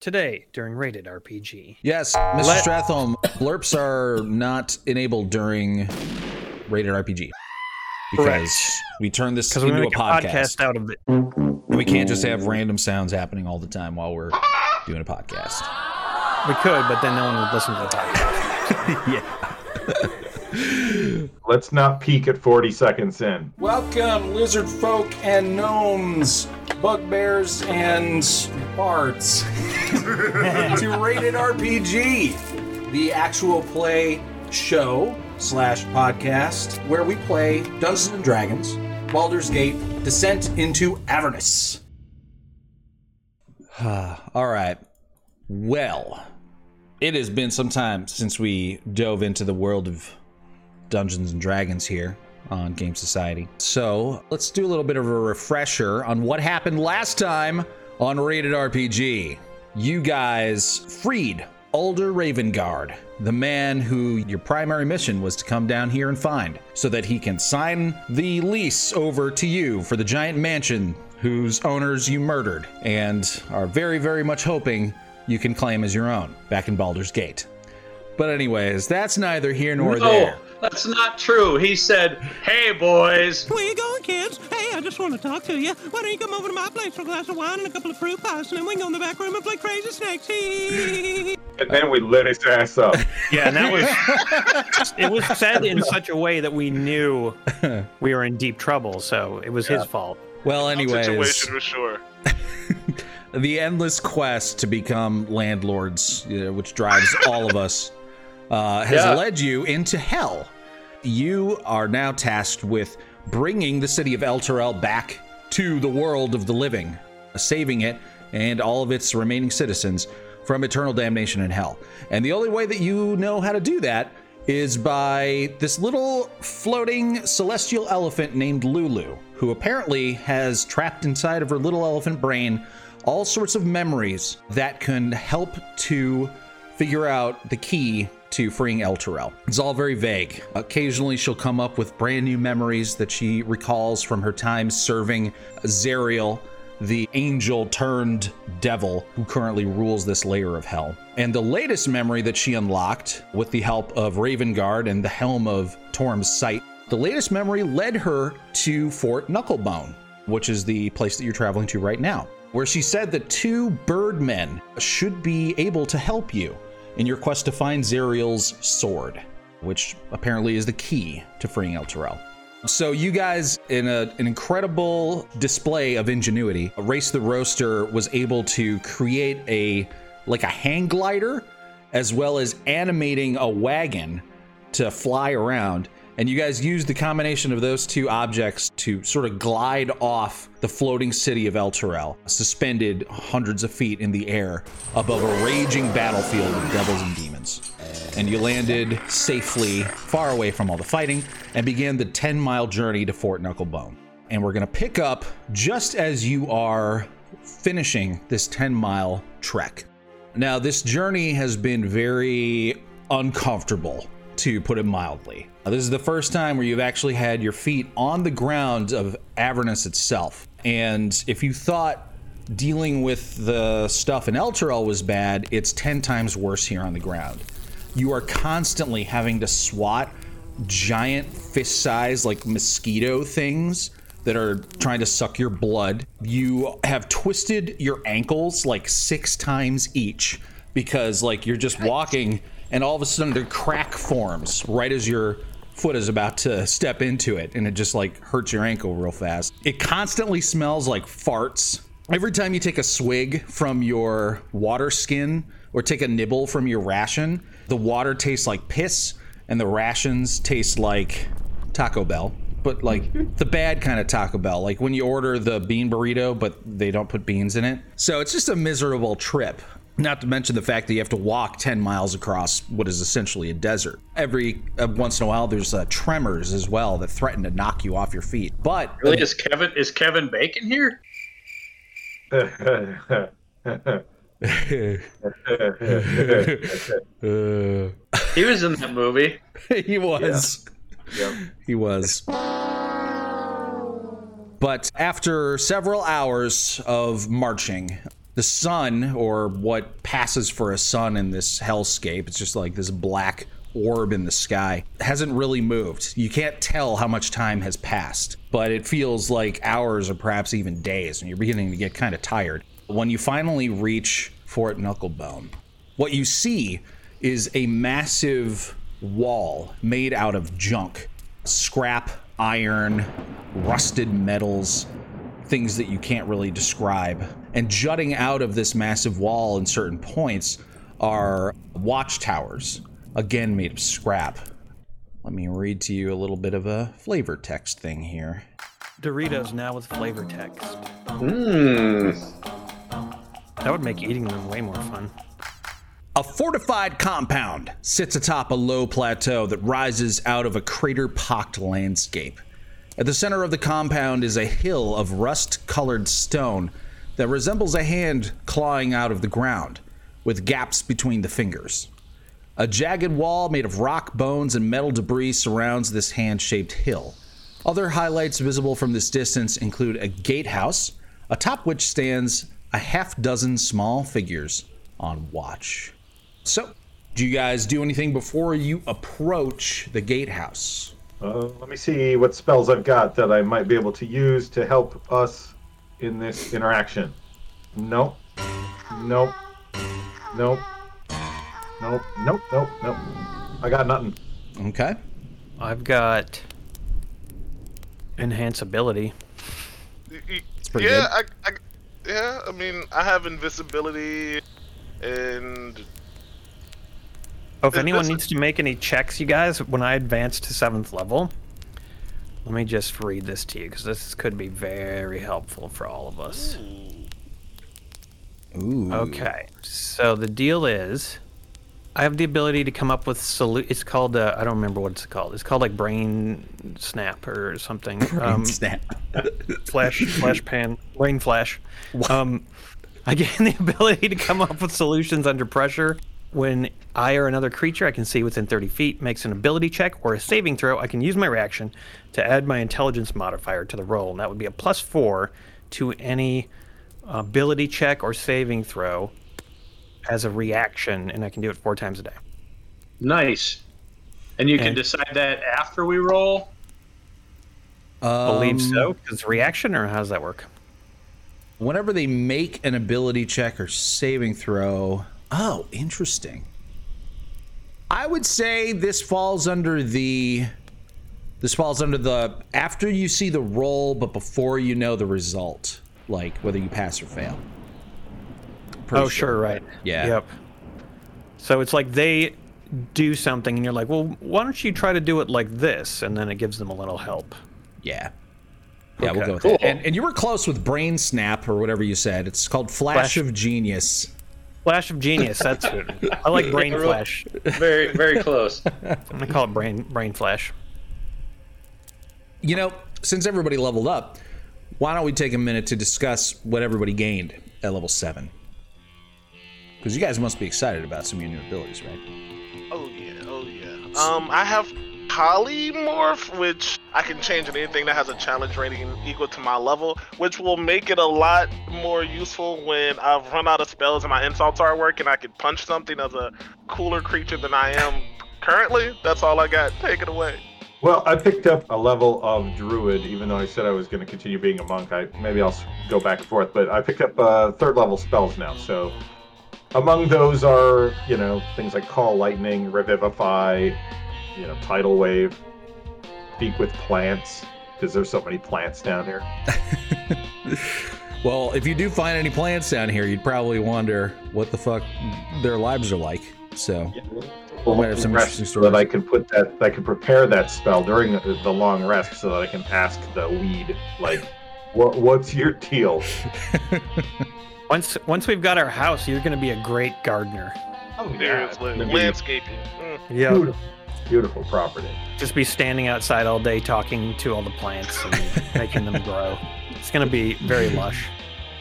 Today, during Rated RPG. Yes, Mr. Let- Stratholm, blurps are not enabled during Rated RPG. Because Correct. we turn this into a podcast. podcast out of it. And we can't just have random sounds happening all the time while we're doing a podcast. We could, but then no one would listen to the podcast. yeah. Let's not peak at 40 seconds in. Welcome, lizard folk and gnomes, bugbears and bards, to Rated RPG, the actual play show slash podcast where we play Dungeons and Dragons, Baldur's Gate, Descent into Avernus. All right. Well, it has been some time since we dove into the world of Dungeons and Dragons here on Game Society. So let's do a little bit of a refresher on what happened last time on Rated RPG. You guys freed Ulder Ravengard, the man who your primary mission was to come down here and find, so that he can sign the lease over to you for the giant mansion whose owners you murdered and are very, very much hoping you can claim as your own back in Baldur's Gate. But, anyways, that's neither here nor No, there. That's not true. He said, "Hey boys, Where you going, kids? Hey, I just want to talk to you. Why don't you come over to my place for a glass of wine and a couple of fruit pies, and then we can go in the back room and play crazy snakes. And then we lit his ass up. Yeah, and that was it was said in such a way that we knew we were in deep trouble, so it was his fault. Well, anyways, situation was sure. the endless quest to become landlords, you know, which drives all of us, uh, has Yeah. led you into hell. You are now tasked with bringing the city of Elturel back to the world of the living, saving it and all of its remaining citizens from eternal damnation in hell. And the only way that you know how to do that is by this little floating celestial elephant named Lulu, who apparently has trapped inside of her little elephant brain all sorts of memories that can help to figure out the key to freeing Elturel. It's all very vague. Occasionally, she'll come up with brand new memories that she recalls from her time serving Zariel, the angel turned devil who currently rules this layer of hell. And the latest memory that she unlocked with the help of Ravengard and the helm of Torm's sight, the latest memory led her to Fort Knucklebone, which is the place that you're traveling to right now, where she said that two birdmen should be able to help you in your quest to find Zariel's sword, which apparently is the key to freeing Elturel. So you guys, in a, an incredible display of ingenuity, Race the Roaster was able to create a like a hang glider, as well as animating a wagon to fly around. And you guys used the combination of those two objects to sort of glide off the floating city of Elturel, suspended hundreds of feet in the air above a raging battlefield of devils and demons. And you landed safely far away from all the fighting and began the 10 mile journey to Fort Knucklebone. And we're going to pick up just as you are finishing this 10 mile trek. Now, this journey has been very uncomfortable, to put it mildly. Now, this is the first time where you've actually had your feet on the ground of Avernus itself. And if you thought dealing with the stuff in Elturel was bad, it's 10 times worse here on the ground. You are constantly having to swat giant fist sized, like mosquito things that are trying to suck your blood. You have twisted your ankles like six times each because, like, you're just walking and all of a sudden the crack forms right as your foot is about to step into it and it just like hurts your ankle real fast. It constantly smells like farts. Every time you take a swig from your water skin or take a nibble from your ration, the water tastes like piss and the rations taste like Taco Bell. But like the bad kind of Taco Bell, like when you order the bean burrito, but they don't put beans in it. So it's just a miserable trip. Not to mention the fact that you have to walk 10 miles across what is essentially a desert. Every uh, once in a while, there's uh, tremors as well that threaten to knock you off your feet. But really is Kevin is Kevin Bacon here? He was in that movie. he was. Yep. He was. But after several hours of marching, the sun, or what passes for a sun in this hellscape, it's just like this black orb in the sky, hasn't really moved. You can't tell how much time has passed, but it feels like hours or perhaps even days, and you're beginning to get kind of tired. When you finally reach Fort Knucklebone, what you see is a massive wall made out of junk scrap, iron, rusted metals, things that you can't really describe. And jutting out of this massive wall in certain points are watchtowers, again made of scrap. Let me read to you a little bit of a flavor text thing here. Doritos now with flavor text. Mmm. That would make eating them way more fun. A fortified compound sits atop a low plateau that rises out of a crater pocked landscape. At the center of the compound is a hill of rust colored stone that resembles a hand clawing out of the ground, with gaps between the fingers. A jagged wall made of rock, bones, and metal debris surrounds this hand shaped hill. Other highlights visible from this distance include a gatehouse, atop which stands a half dozen small figures on watch. So, do you guys do anything before you approach the gatehouse? Uh, let me see what spells I've got that I might be able to use to help us in this interaction. Nope. Nope. Nope. Nope. Nope. Nope. Nope. I got nothing. Okay. I've got enhance ability. It's pretty yeah, good. I, I, yeah. I mean, I have invisibility, and Oh, if anyone needs to make any checks, you guys, when I advance to seventh level, let me just read this to you because this could be very helpful for all of us. Ooh. Okay, so the deal is, I have the ability to come up with solu- It's called uh, I don't remember what it's called. It's called like brain snap or something. um, Snap. flash flash pan brain flash um i gain the ability to come up with solutions under pressure when i or another creature i can see within 30 feet makes an ability check or a saving throw i can use my reaction to add my intelligence modifier to the roll and that would be a plus four to any ability check or saving throw as a reaction and i can do it four times a day Nice. And you can decide that after we roll. believe Um, so because reaction or how does that work Whenever they make an ability check or saving throw. Oh, interesting. I would say this falls under the. This falls under the after you see the roll, but before you know the result, like whether you pass or fail. Pretty oh sure right Yeah. yep so it's like they do something and you're like well why don't you try to do it like this and then it gives them a little help Yeah. Yeah, we'll go with Cool. that. And, and you were close with Brain Snap or whatever you said. It's called Flash, Flash. of Genius. Flash of genius that's good. i like brain real- flash Very, very close. i'm gonna call it brain brain flash You know, since everybody leveled up, why don't we take a minute to discuss what everybody gained at level 7? Because you guys must be excited about some of your new abilities, right? oh yeah, oh yeah. Um, I have polymorph, which I can change in anything that has a challenge rating equal to my level, which will make it a lot more useful when I've run out of spells and my insults are working. I can punch something as a cooler creature than I am currently. That's all I got. Take it away. Well, I picked up a level of druid, even though I said I was going to continue being a monk. I maybe I'll go back and forth, but I picked up uh, third level spells now. So among those are you know things like call lightning, revivify, you know tidal wave, speak with plants because there's so many plants down here. Well, if you do find any plants down here, you'd probably wonder what the fuck their lives are like. So, Well, Might have some rest interesting so that. I can put that, I can prepare that spell during the, the long rest, so that I can ask the weed, like, what, what's your deal? once once we've got our house you're gonna be a great gardener Oh Seriously, Maybe- landscaping. Mm. yeah Beautiful, beautiful property. just be standing outside all day talking to all the plants and making them grow it's gonna be very lush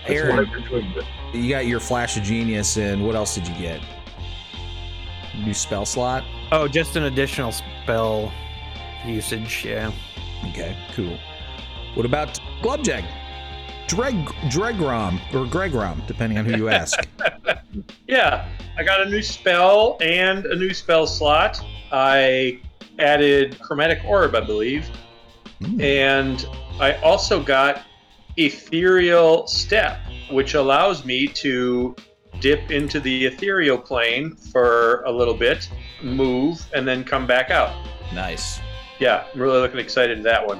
That's Aaron, you're you got your Flash of Genius, and what else did you get? New spell slot? oh just an additional spell usage yeah Okay, cool. What about Glubjag? Dreg Dregrom or Gregrom, depending on who you ask. Yeah, I got a new spell and a new spell slot. I added Chromatic Orb, I believe. Hmm. And I also got Ethereal Step, which allows me to dip into the ethereal plane for a little bit, move, and then come back out. nice. Yeah, I'm really looking excited to that one.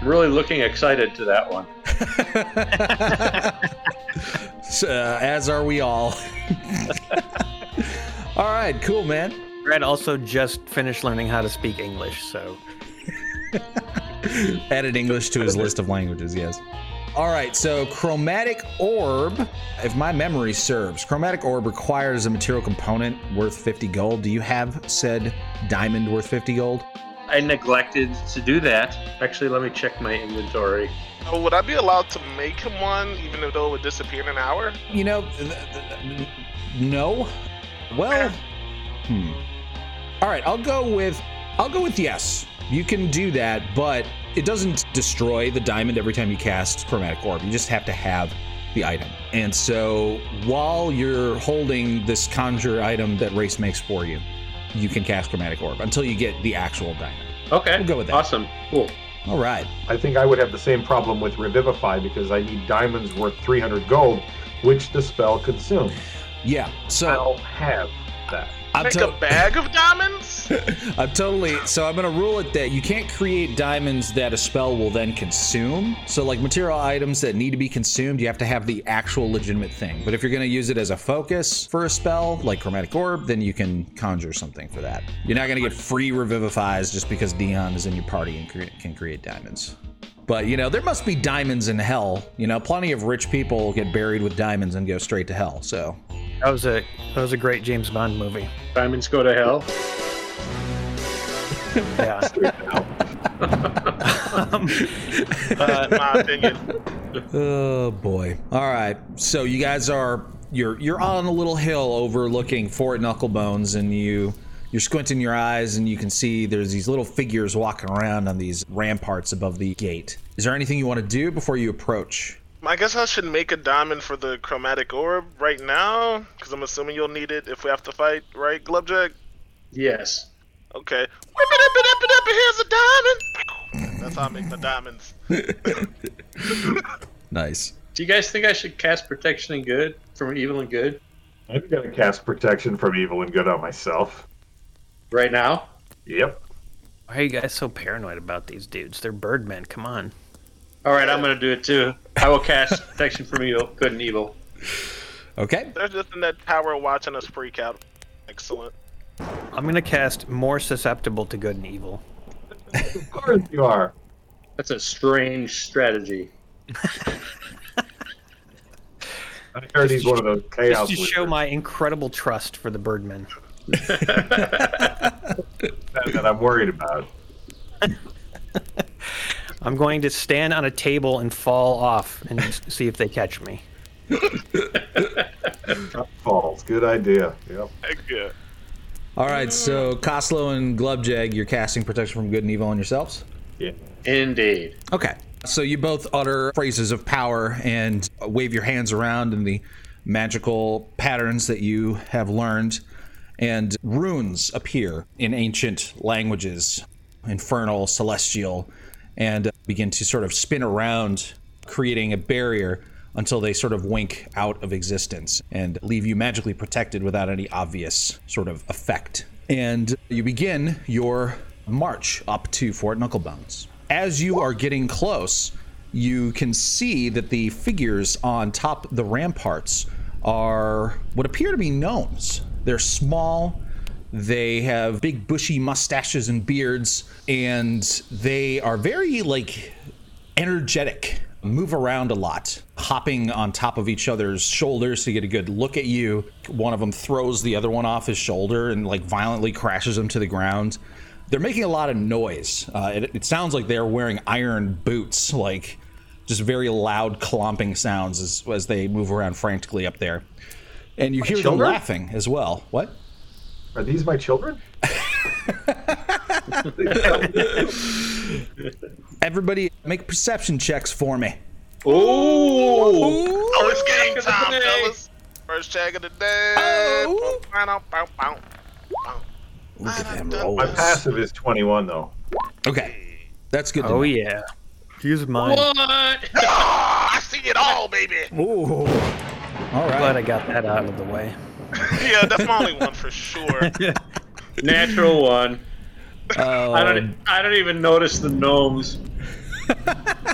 I'm really looking excited to that one. So, uh, as are we all. all right, cool, man. Brad also just finished learning how to speak English, so Added English to his list of languages, yes. All right, so Chromatic Orb, if my memory serves, Chromatic Orb requires a material component worth 50 gold. Do you have said diamond worth 50 gold? I neglected to do that. Actually, let me check my inventory. Oh, would I be allowed to make him one, even though it would disappear in an hour? You know, th- th- no. Well, hmm. All right, I'll go with I'll go with yes. You can do that, but it doesn't destroy the diamond every time you cast chromatic orb. You just have to have the item. And so while you're holding this conjure item that race makes for you, you can cast chromatic orb until you get the actual diamond. Okay, We'll go with that. Awesome, cool. All right. I think I would have the same problem with Revivify because I need diamonds worth 300 gold, which the spell consumes. Yeah. I So don't have that. I'm, Make to- a bag of diamonds? I'm totally so I'm gonna rule it that you can't create diamonds that a spell will then consume. So like material items that need to be consumed, you have to have the actual legitimate thing. But if you're gonna use it as a focus for a spell, like chromatic orb, then you can conjure something for that. You're not gonna get free revivifies just because Dion is in your party and cre- can create diamonds. But you know, there must be diamonds in hell. You know, plenty of rich people get buried with diamonds and go straight to hell. So that was a that was a great James Bond movie. Diamonds go to hell. Yeah. um, uh, In my opinion. Oh boy. All right. So you guys are you're you're on a little hill overlooking Fort Knucklebones and you you're squinting your eyes and you can see there's these little figures walking around on these ramparts above the gate. Is there anything you want to do before you approach? I guess I should make a diamond for the chromatic orb right now, because I'm assuming you'll need it if we have to fight, right, Glubjack? Yes. Okay. Whip it up, it up, it up, and here's a diamond! That's how I make my diamonds. Nice. Do you guys think I should cast protection and good from evil and good I'm gonna cast protection from evil and good on myself. right now? Yep. why are you guys so paranoid about these dudes? They're birdmen. Come on. All right, I'm gonna do it too. I will cast protection from evil, good and evil. Okay. They're just in that tower watching us freak out. Excellent. I'm gonna cast more susceptible to good and evil. Of course you are. That's a strange strategy. I heard he's one of those chaos Just to show my incredible trust for the birdmen. that, that I'm worried about. I'm going to stand on a table and fall off and see if they catch me. Falls. Good idea. Yep. Heck yeah. All right. So Coslo and Glubjag, you're casting protection from good and evil on yourselves. Yeah. Indeed. Okay. So you both utter phrases of power and wave your hands around in the magical patterns that you have learned, and runes appear in ancient languages infernal, celestial, and uh, begin to sort of spin around, creating a barrier until they sort of wink out of existence and leave you magically protected without any obvious sort of effect. And you begin your march up to Fort Knucklebones. As you are getting close, you can see that the figures on top the ramparts are what appear to be gnomes. They're small, they have big bushy mustaches and beards, and they are very like energetic, move around a lot, hopping on top of each other's shoulders to get a good look at you. One of them throws the other one off his shoulder and like violently crashes him to the ground. They're making a lot of noise. Uh, it, it sounds like they're wearing iron boots, like just very loud clomping sounds as, as they move around frantically up there. And you hear them laughing as well. What? Are these my children? Everybody, make perception checks for me. Ooh. Oh, it's First game check of the time, fellas. First check of the day. Oh. Look at them My My passive is 21 though. Okay, that's good. To Oh know. yeah. Use mine. What? Ah, I see it all, baby. Ooh. I'm Glad. I got that out of the way. yeah, that's my only one for sure. Natural one. Uh, I don't. I don't even notice the gnomes.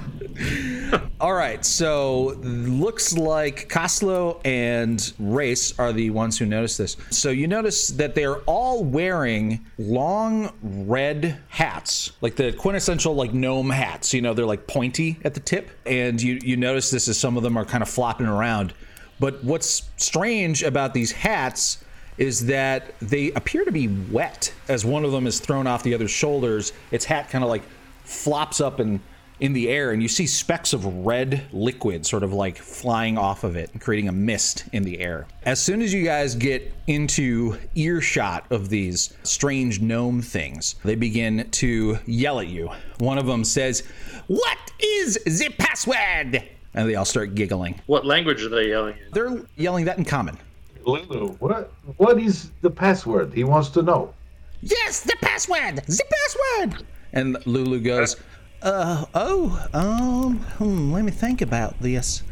All right, so looks like Coslo and Race are the ones who notice this. So you notice that they're all wearing long red hats, like the quintessential like gnome hats. You know, they're like pointy at the tip, and you you notice this as some of them are kind of flopping around. But what's strange about these hats is that they appear to be wet as one of them is thrown off the other's shoulders. Its hat kind of like flops up and in the air and you see specks of red liquid sort of like flying off of it and creating a mist in the air. As soon as you guys get into earshot of these strange gnome things, they begin to yell at you. One of them says, "What is the password?" And they all start giggling. What language are they yelling in? They're yelling that in common. Lulu, what what is the password? He wants to know. Yes, the password. The password. And Lulu goes, "Uh oh, um, hmm, let me think about this.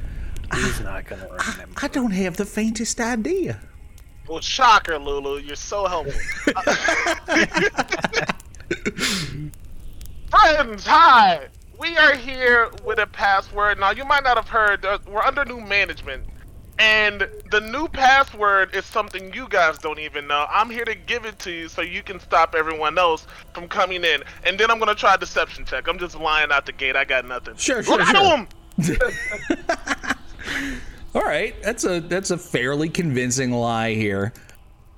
He's not gonna remember. I don't have the faintest idea." Well, shocker, Lulu. You're so helpful. Friends, hi. We are here with a password. Now, you might not have heard, uh, we're under new management. And the new password is something you guys don't even know. I'm here to give it to you so you can stop everyone else from coming in. And then I'm going to try a deception check. I'm just lying out the gate. I got nothing. Sure, sure, Look at sure. him! All right, that's a that's a fairly convincing lie here.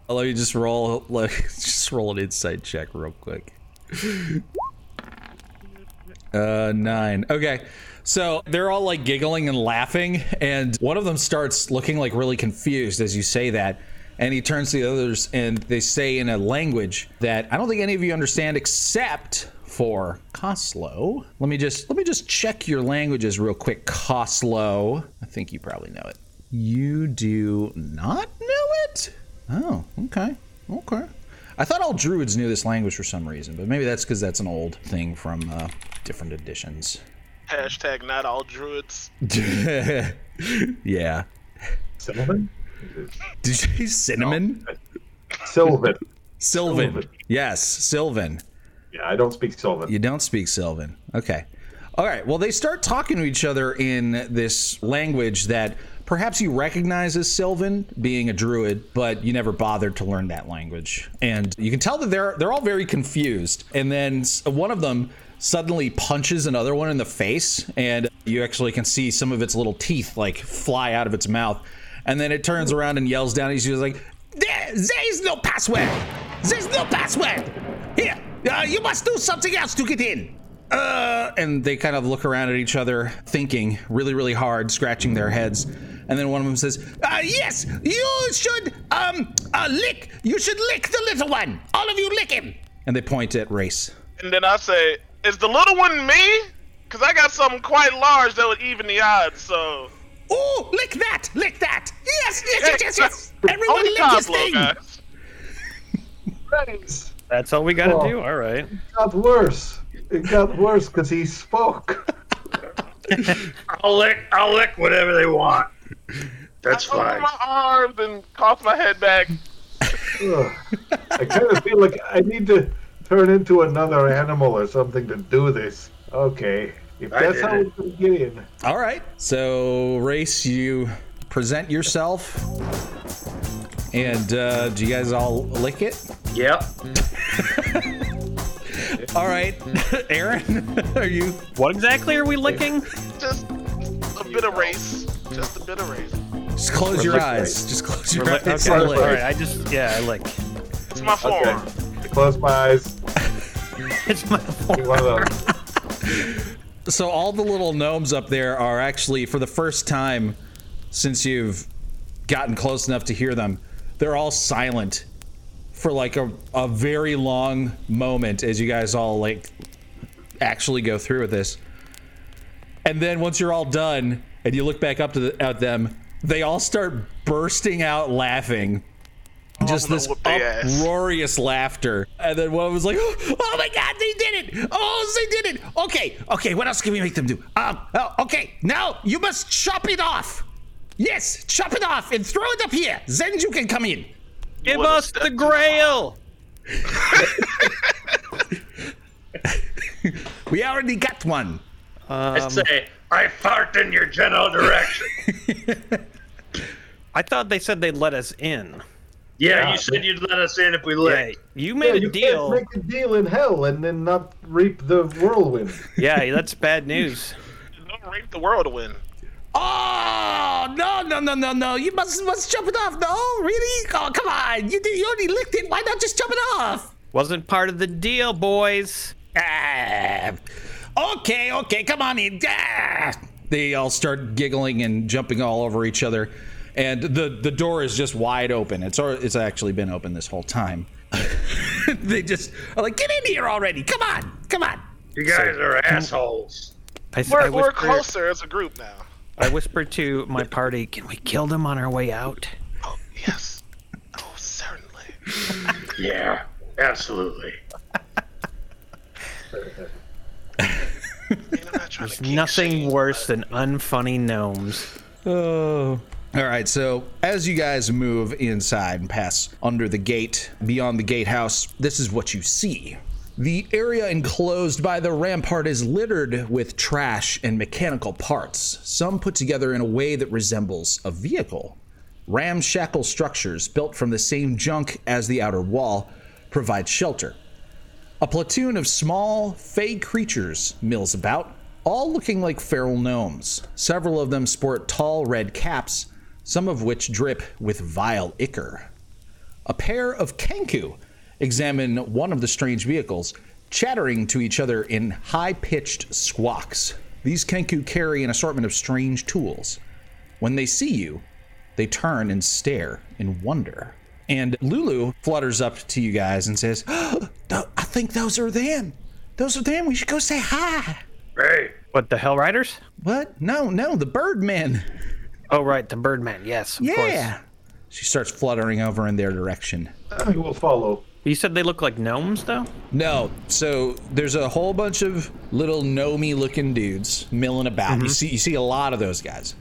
Let me just roll like just roll an insight check real quick. Uh, nine. Okay. So they're all like giggling and laughing, and one of them starts looking like really confused as you say that. And he turns to the others and they say in a language that I don't think any of you understand except for Koslo. Let me just let me just check your languages real quick. Koslo. I think you probably know it. You do not know it? Oh, okay. Okay. I thought all druids knew this language for some reason, but maybe that's because that's an old thing from uh, different editions. Hashtag not all druids. yeah. Sylvan? Did you say cinnamon? Sylvan. Sylvan. Sylvan. Yes, Sylvan. Yeah, I don't speak Sylvan. You don't speak Sylvan. Okay. All right. Well, they start talking to each other in this language that perhaps you recognize as Sylvan, being a druid, but you never bothered to learn that language. And you can tell that they're they're all very confused. And then one of them suddenly punches another one in the face, and you actually can see some of its little teeth like fly out of its mouth. And then it turns around and yells down. He's just like, there, there is no password. There's no password. Here, uh, you must do something else to get in. Uh, and they kind of look around at each other, thinking really, really hard, scratching their heads. And then one of them says, uh, "Yes, you should um uh, lick. You should lick the little one. All of you lick him." And they point at Race. And then I say, is the little one me? Because I got something quite large that would even the odds, so. Oh, lick that! Lick that! Yes, yes, yes, yes, yes! Everyone Only lick his Cosmo, thing! guys. Thanks. That's all we gotta Oh. do. All right. It got worse. It got worse because he spoke. I'll lick. I'll lick whatever they want. That's I open fine. my arms and toss my head back. I kind of feel like I need to turn into another animal or something to do this. Okay. If that's how it. we begin. All right. So, Race, you present yourself. And uh, do you guys all lick it? Yep. All right. Aaron, are you? What exactly are we licking? Just a bit of race. Just a bit of race. Just close your lick eyes. Just close your We're eyes. li- okay. All right. I just yeah, I lick. It's my Okay. forearm. I close my eyes. It's my Do one of those. So all the little gnomes up there are actually, for the first time since you've gotten close enough to hear them, they're all silent for like a, a very long moment as you guys all like actually go through with this. And then once you're all done and you look back up to the, at them, they all start bursting out laughing. Just this whoop their ass. uproarious laughter. And then one was like, oh my God, they did it. Oh, they did it. Okay, okay, what else can we make them do? Um, oh, okay, now you must chop it off. Yes, chop it off and throw it up here. Then you can come in. Give would've us the grail. We already got one. I say, I fart in your general direction. I thought they said they'd let us in. Yeah, you said you'd let us in if we Yeah, licked. you Yeah, made you a deal. can't make a deal in hell and then not reap the whirlwind. Yeah, that's bad news. Don't reap the world to win. Oh no no no no no! You must must chop it off. No, really? Oh come on! You did, you already licked it. Why not just jump it off? Wasn't part of the deal, boys. Ah, okay, okay, come on in. Ah. They all start giggling and jumping all over each other, and the the door is just wide open. It's it's actually been open this whole time. they just are like, get in here already! Come on, come on! You guys are assholes. I, s- We're, I we're closer as a group now. I whispered to my party, "Can we kill them on our way out?" Oh, yes. Oh, certainly. Yeah, absolutely. Man, I'm not trying to kink Nothing worse than unfunny gnomes. Oh. All right, so as you guys move inside and pass under the gate, beyond the gatehouse, this is what you see. The area enclosed by the rampart is littered with trash and mechanical parts, some put together in a way that resembles a vehicle. Ramshackle structures built from the same junk as the outer wall provide shelter. A platoon of small, fey creatures mills about, all looking like feral gnomes. Several of them sport tall red caps, some of which drip with vile ichor. A pair of Kenku examine one of the strange vehicles, chattering to each other in high pitched squawks. These Kenku carry an assortment of strange tools. When they see you, they turn and stare in wonder. And Lulu flutters up to you guys and says, oh, I think those are them. Those are them. We should go say hi. Hey, What the Hell Riders? What? No, no, the Birdmen. Oh, right, the Birdman. Yes, of Yeah. course. She starts fluttering over in their direction. I will follow. You said they look like gnomes, though. No, so there's a whole bunch of little gnomey looking dudes milling about. You see you see a lot of those guys.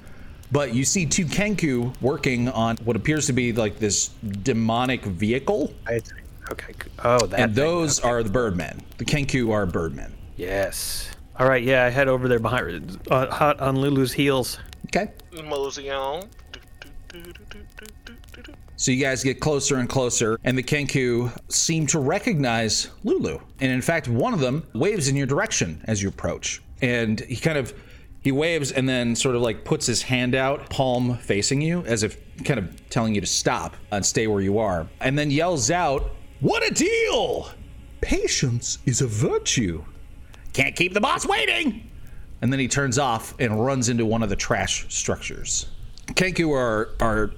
But you see two Kenku working on what appears to be like this demonic vehicle. I, okay. Oh, that. And thing. those are the Birdmen. The Kenku are Birdmen. Yes. All right. Yeah, I head over there behind, uh, hot on Lulu's heels. Okay mosey on. So you guys get closer and closer, and the Kenku seem to recognize Lulu. And in fact, one of them waves in your direction as you approach. And he kind of he waves and then sort of like puts his hand out, palm facing you, as if kind of telling you to stop and stay where you are, and then yells out, What a deal! Patience is a virtue. Can't keep the boss waiting! And then he turns off and runs into one of the trash structures. Kenku are are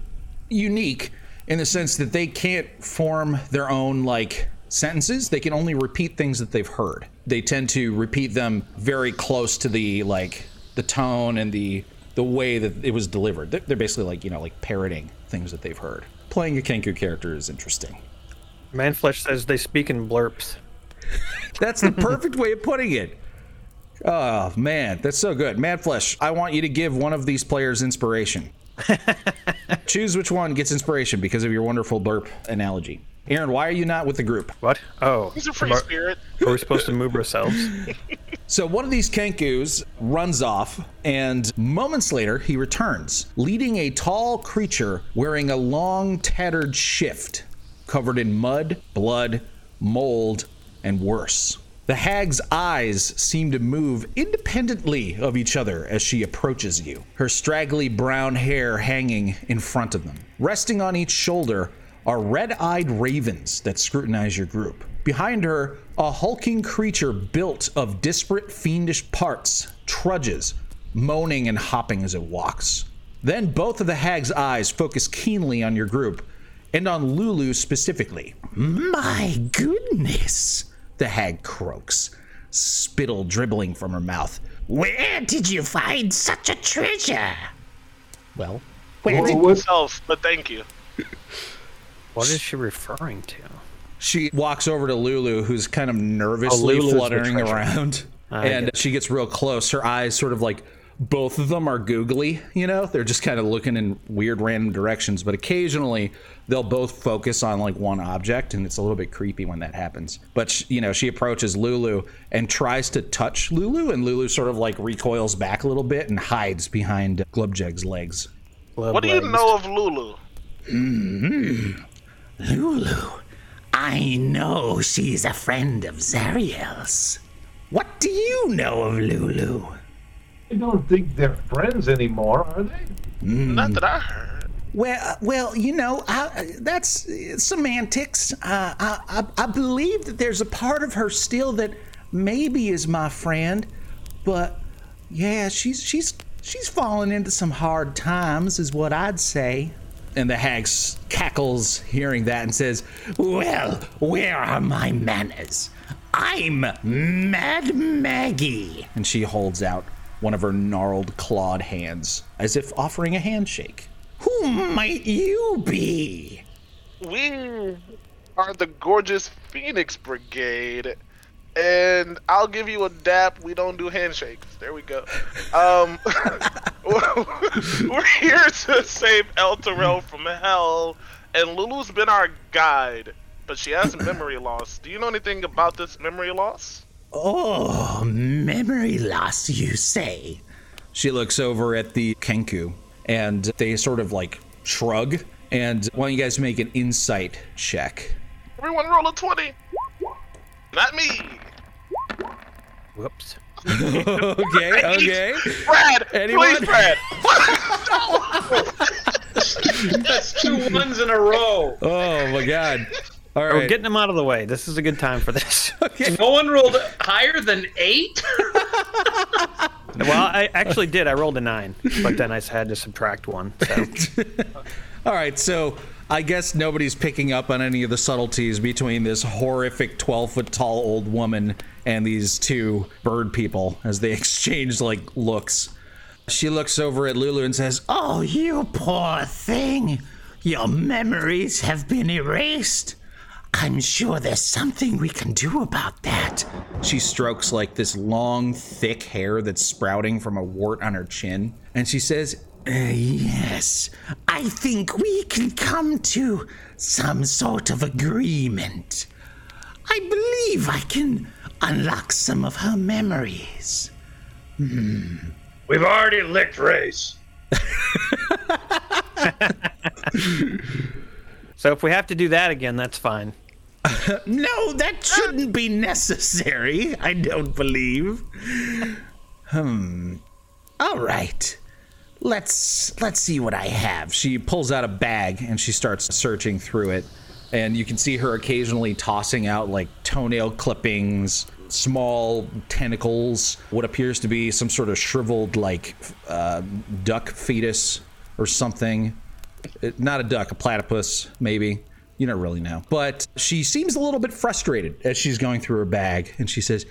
unique in the sense that they can't form their own like sentences. They can only repeat things that they've heard. They tend to repeat them very close to the like the tone and the the way that it was delivered. They're, they're basically like you know like parroting things that they've heard. Playing a Kenku character is interesting. Manflesh says they speak in blurps. That's the perfect way of putting it. Oh man, that's so good. Madflesh, I want you to give one of these players inspiration. Choose which one gets inspiration because of your wonderful burp analogy. Aaron, why are you not with the group? What? Oh, He's a free are, spirit. are we supposed to move ourselves? So one of these Kenkus runs off, and moments later he returns, leading a tall creature wearing a long, tattered shift covered in mud, blood, mold, and worse. The hag's eyes seem to move independently of each other as she approaches you, her straggly brown hair hanging in front of them. Resting on each shoulder are red eyed ravens that scrutinize your group. Behind her, a hulking creature built of disparate fiendish parts trudges, moaning and hopping as it walks. Then both of the hag's eyes focus keenly on your group, and on Lulu specifically. My goodness, the hag croaks. spittle dribbling from her mouth. Where did you find such a treasure? Well, Where Wha- did what's- Self, but thank you. What is she referring to? She walks over to Lulu, who's kind of oh, nervously Oh, fluttering around. I and get she gets real close. Her eyes sort of like both of them are googly, you know? They're just kind of looking in weird random directions, but occasionally they'll both focus on like one object and it's a little bit creepy when that happens. But sh- you know, she approaches Lulu and tries to touch Lulu and Lulu sort of like recoils back a little bit and hides behind Glubjeg's legs. What do you know of Lulu? Hmm. Lulu? I know she's a friend of Zariel's. What do you know of Lulu? I don't think they're friends anymore, are they? Not that I heard. Well, uh, well, you know, I, that's semantics. Uh, I, I, I believe that there's a part of her still that maybe is my friend, but yeah, she's she's she's fallen into some hard times, is what I'd say. And the hag cackles, hearing that, and says, Well, where are my manners? I'm Mad Maggie. and she holds out one of her gnarled, clawed hands, as if offering a handshake. Who might you be? We are the gorgeous Phoenix Brigade, and I'll give you a dap. We don't do handshakes. There we go. Um, we're here to save Elturel from hell, and Lulu's been our guide, but she has memory loss. Do you know anything about this memory loss? Oh, memory loss, you say? She looks over at the Kenku and they sort of like shrug. And why don't you guys make an insight check? Everyone roll a 20. Not me. Whoops. okay, okay. Brad, Anyone? please, Brad. That's two ones in a row. Oh my god. All We're getting them out of the way. This is a good time for this. No one rolled higher than eight. well, I actually did. I rolled a nine, but then I had to subtract one. So. All right, so I guess nobody's picking up on any of the subtleties between this horrific 12 foot tall old woman and these two bird people as they exchange like looks. She looks over at Lulu and says, Oh, you poor thing. Your memories have been erased. I'm sure there's something we can do about that. She strokes like this long, thick hair that's sprouting from a wart on her chin, and she says, Uh, yes, I think we can come to some sort of agreement. I believe I can unlock some of her memories. We've already licked race. so if we have to do that again, that's fine. No, that shouldn't be necessary, I don't believe. Hmm. All right. Let's let's see what I have. she pulls out a bag and she starts searching through it and you can see her occasionally tossing out like toenail clippings small tentacles what appears to be some sort of shriveled like uh, duck fetus or something not a duck a platypus maybe you don't really know but she seems a little bit frustrated as she's going through her bag and she says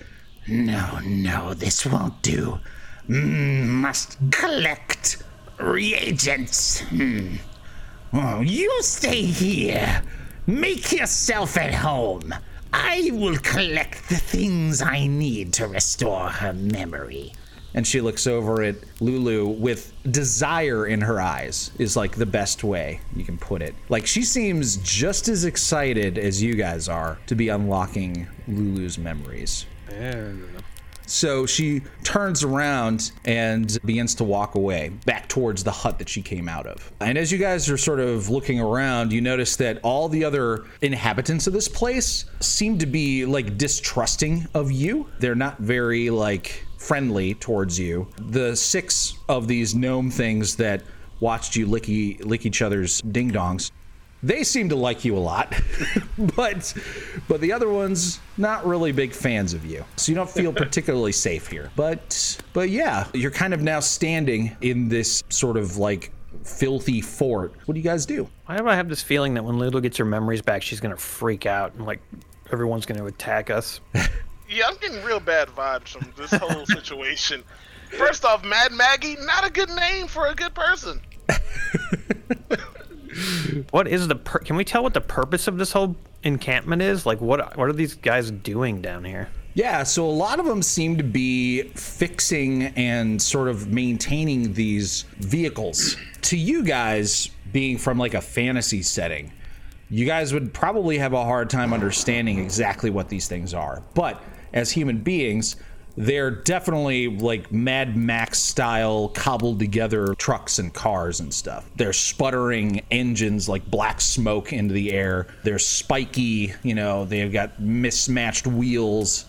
No, no, this won't do. Mm, must collect reagents. Hmm. Oh, you stay here. Make yourself at home. I will collect the things I need to restore her memory. And she looks over at Lulu with desire in her eyes is like the best way you can put it. Like she seems just as excited as you guys are to be unlocking Lulu's memories. So she turns around and begins to walk away back towards the hut that she came out of. And as you guys are sort of looking around, you notice that all the other inhabitants of this place seem to be like distrusting of you. They're not very like friendly towards you. The six of these gnome things that watched you lick, e- lick each other's ding dongs they seem to like you a lot. But but the other ones not really big fans of you. So you don't feel particularly safe here. But but yeah you're kind of now standing in this sort of like filthy fort. What do you guys do? Why do I have this feeling that when Lulu gets her memories back, she's gonna freak out and like everyone's gonna attack us? Yeah, I'm getting real bad vibes from this whole situation. First off, Mad Maggie, not a good name for a good person. What is the? Per- Can we tell what the purpose of this whole encampment is? Like, what what are these guys doing down here? Yeah, so a lot of them seem to be fixing and sort of maintaining these vehicles. To you guys, being from like a fantasy setting, you guys would probably have a hard time understanding exactly what these things are. But as human beings, they're definitely like Mad Max style cobbled together trucks and cars and stuff. They're sputtering engines like black smoke into the air. They're spiky, you know, they've got mismatched wheels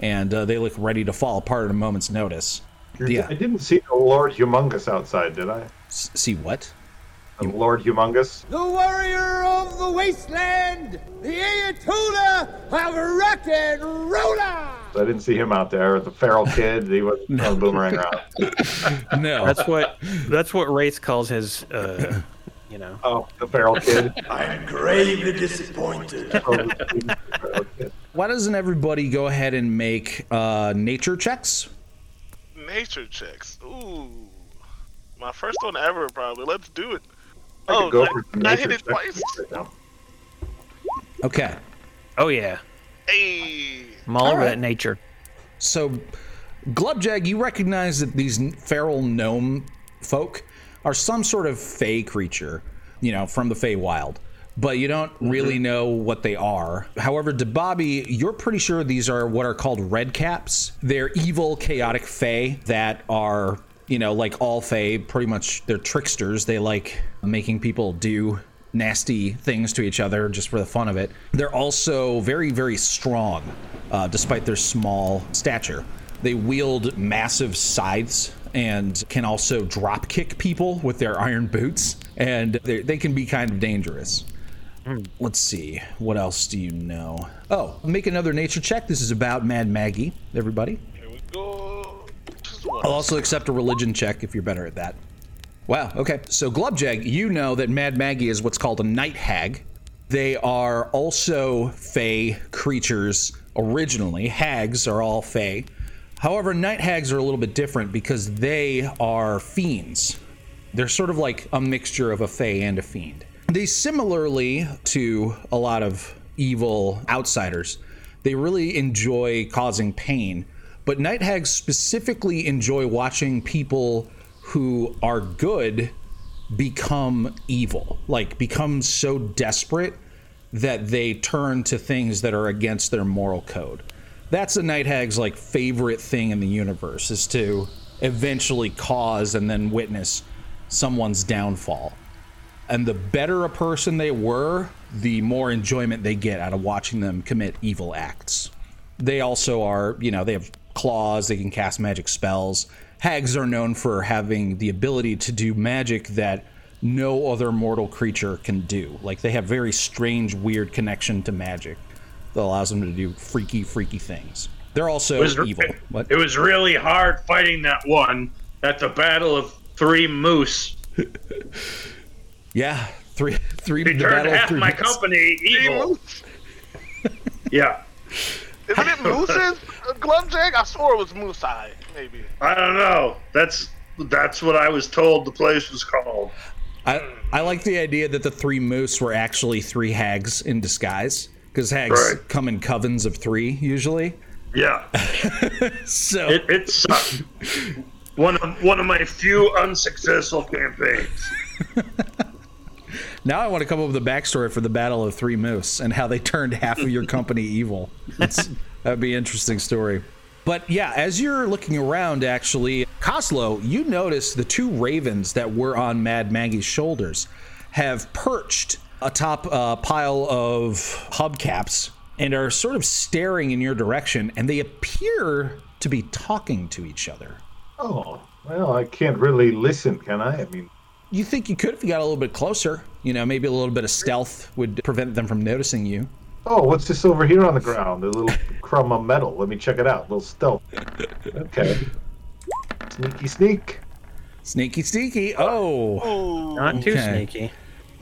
and uh, they look ready to fall apart at a moment's notice. Yeah. I didn't see a Lord Humongous outside, did I? S- see what? The Lord Humongous. The warrior of the wasteland, the Ayatollah of rock and roller. I didn't see him out there. The feral kid, he was no. boomerang around. No. That's what that's what Race calls his. Uh, you know. Oh, the feral kid. I'm gravely disappointed. Oh, the feral kid. Why doesn't everybody go ahead and make uh, nature checks? Nature checks. Ooh. My first one ever, probably. Let's do it. I oh, could go for some I nature hit it twice. right. Okay. Oh yeah, Hey. I'm all over Alright. that nature. So, Glubjag, you recognize that these feral gnome folk are some sort of fey creature, you know, from the Fey Wild, but you don't mm-hmm. really know what they are. However, Dababi, you're pretty sure these are what are called red caps. They're evil, chaotic fey that are, you know, like all fey, pretty much they're tricksters. They like making people do nasty things to each other just for the fun of it. They're also very, very strong, uh, despite their small stature. They wield massive scythes and can also drop kick people with their iron boots, and they they can be kind of dangerous. Let's see, what else do you know? Oh, make another nature check. This is about Mad Maggie, everybody. Here we go. One. I'll also accept a religion check if you're better at that. Wow, okay. So, Glubjag, you know that Mad Maggie is what's called a night hag. They are also fey creatures originally. Hags are all fey. However, night hags are a little bit different because they are fiends. They're sort of like a mixture of a fey and a fiend. They similarly to a lot of evil outsiders, they really enjoy causing pain. But night hags specifically enjoy watching people who are good become evil, like become so desperate that they turn to things that are against their moral code. That's a night hag's like favorite thing in the universe is to eventually cause and then witness someone's downfall. And the better a person they were, the more enjoyment they get out of watching them commit evil acts. They also are, you know, they have claws, they can cast magic spells. Hags are known for having the ability to do magic that no other mortal creature can do. Like they have very strange, weird connection to magic that allows them to do freaky, freaky things. They're also was, evil. What? It was really hard fighting that one at the Battle of Three Moose. Yeah, three, three. They the turned battle of half three my Moose. company Hey, evil. Moose. Yeah, Isn't it Moose's Glubjag? I swore it was Moose Eye, maybe. I don't know. That's that's what I was told the place was called. I, I like the idea that the three moose were actually three hags in disguise because hags Right. come in covens of three usually. Yeah, So it, it sucked. One of one of my few unsuccessful campaigns. now I want to come up with a backstory for the Battle of Three Moose and how they turned half of your company evil. That'd be an interesting story. But yeah, as you're looking around, actually, Coslow, you notice the two ravens that were on Mad Maggie's shoulders have perched atop a pile of hubcaps and are sort of staring in your direction, and they appear to be talking to each other. Oh, well, I can't really listen, can I? I mean, You think you could if you got a little bit closer. You know, maybe a little bit of stealth would prevent them from noticing you. oh, what's this over here on the ground? A little crumb of metal. Let me check it out. A little stealth. Okay. Sneaky sneak. Sneaky, sneaky. Oh, Ooh. Not too Okay. sneaky.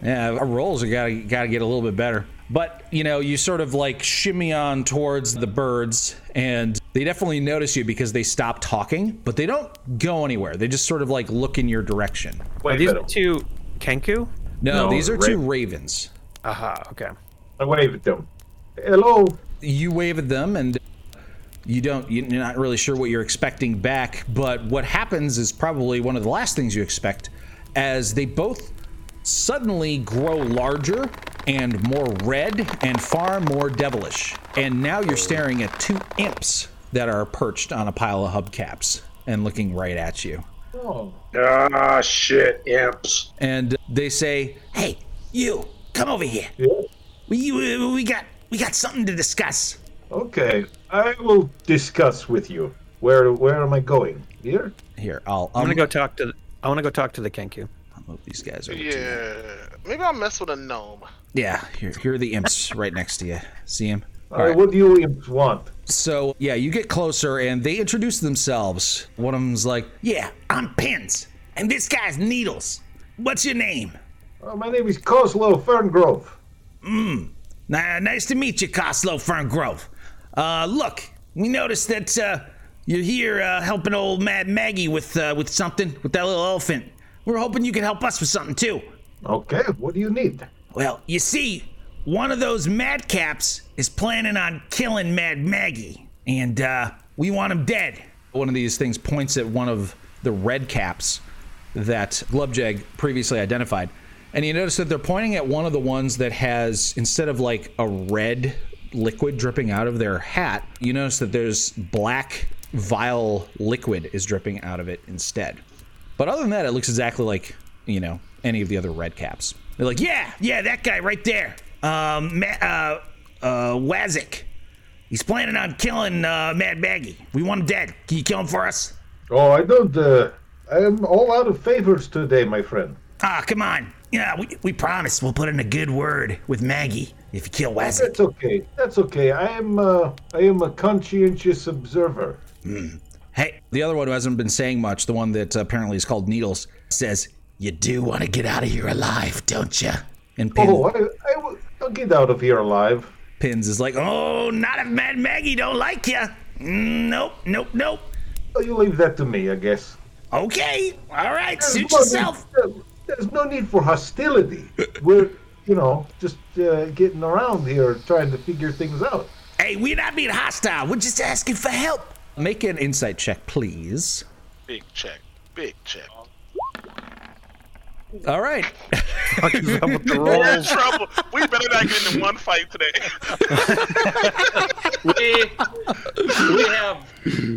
yeah. Our rolls are gotta gotta get a little bit better. But, you know, you sort of like shimmy on towards the birds, and they definitely notice you because they stop talking, but they don't go anywhere. They just sort of like look in your direction. Are Wait these a the two Kenku? No, No, these are two ravens. Aha, okay. I wave at them. Hello. You wave at them, and you don't. You're not really sure what you're expecting back. But what happens is probably one of the last things you expect, as they both suddenly grow larger and more red and far more devilish. And now you're staring at two imps that are perched on a pile of hubcaps and looking right at you. Oh. Ah, shit, imps. And they say, Hey, you, come over here. Yeah. We, we, we got we got something to discuss. Okay. I will discuss with you. Where where am I going? Here? "Here, I'll. I'm I'll gonna go talk to. The, I want to go talk to the Kenku. I'll move these guys over. to you. Yeah. Maybe I'll mess with a gnome. Yeah, here, here are the imps right next to you. See them? All right. What do you imps want? So, yeah, you get closer and they introduce themselves. One of them's like, Yeah, I'm Pins, and this guy's Needles. What's your name? Oh, my name is Coslow Ferngrove. Mmm. Nah, nice to meet you, Coslow Ferngrove. Uh, look, we noticed that uh, you're here uh, helping old Mad Maggie with uh, with something with that little elephant. We're hoping you can help us with something too. Okay. What do you need? Well, you see, one of those madcaps is planning on killing Mad Maggie, and uh, we want him dead. one of these things points at one of the red caps that Glubjag previously identified. And you notice that they're pointing at one of the ones that has, instead of like a red liquid dripping out of their hat, you notice that there's black, vile liquid is dripping out of it instead. But other than that, it looks exactly like, you know, any of the other red caps. They're like, yeah, yeah, that guy right there. Um, Ma- uh, uh, Wazik. He's planning on killing uh, Mad Maggie. We want him dead. Can you kill him for us? Oh, I don't. Uh, I am all out of favors today, my friend. Ah, come on. Yeah, we, we promise we'll put in a good word with Maggie if you kill Wazik. That's okay. That's okay. I am. Uh, I am a conscientious observer. Hmm. Hey, The other one who hasn't been saying much, the one that apparently is called Needles, says, you do want to get out of here alive, don't you? and Pin, Oh, I, I will. I'll get out of here alive. Pins is like, oh, not if Mad Maggie don't like you. Nope, nope, nope. Oh, you leave that to me, I guess. Okay, all right, suit There's no yourself. need- There's no need for hostility. We're, you know, just uh, getting around here trying to figure things out. Hey, we're not being hostile. We're just asking for help. make an insight check, please. Big check. Big check. All right. Up with the We're in rolls. trouble. We better not get into one fight today. We, we have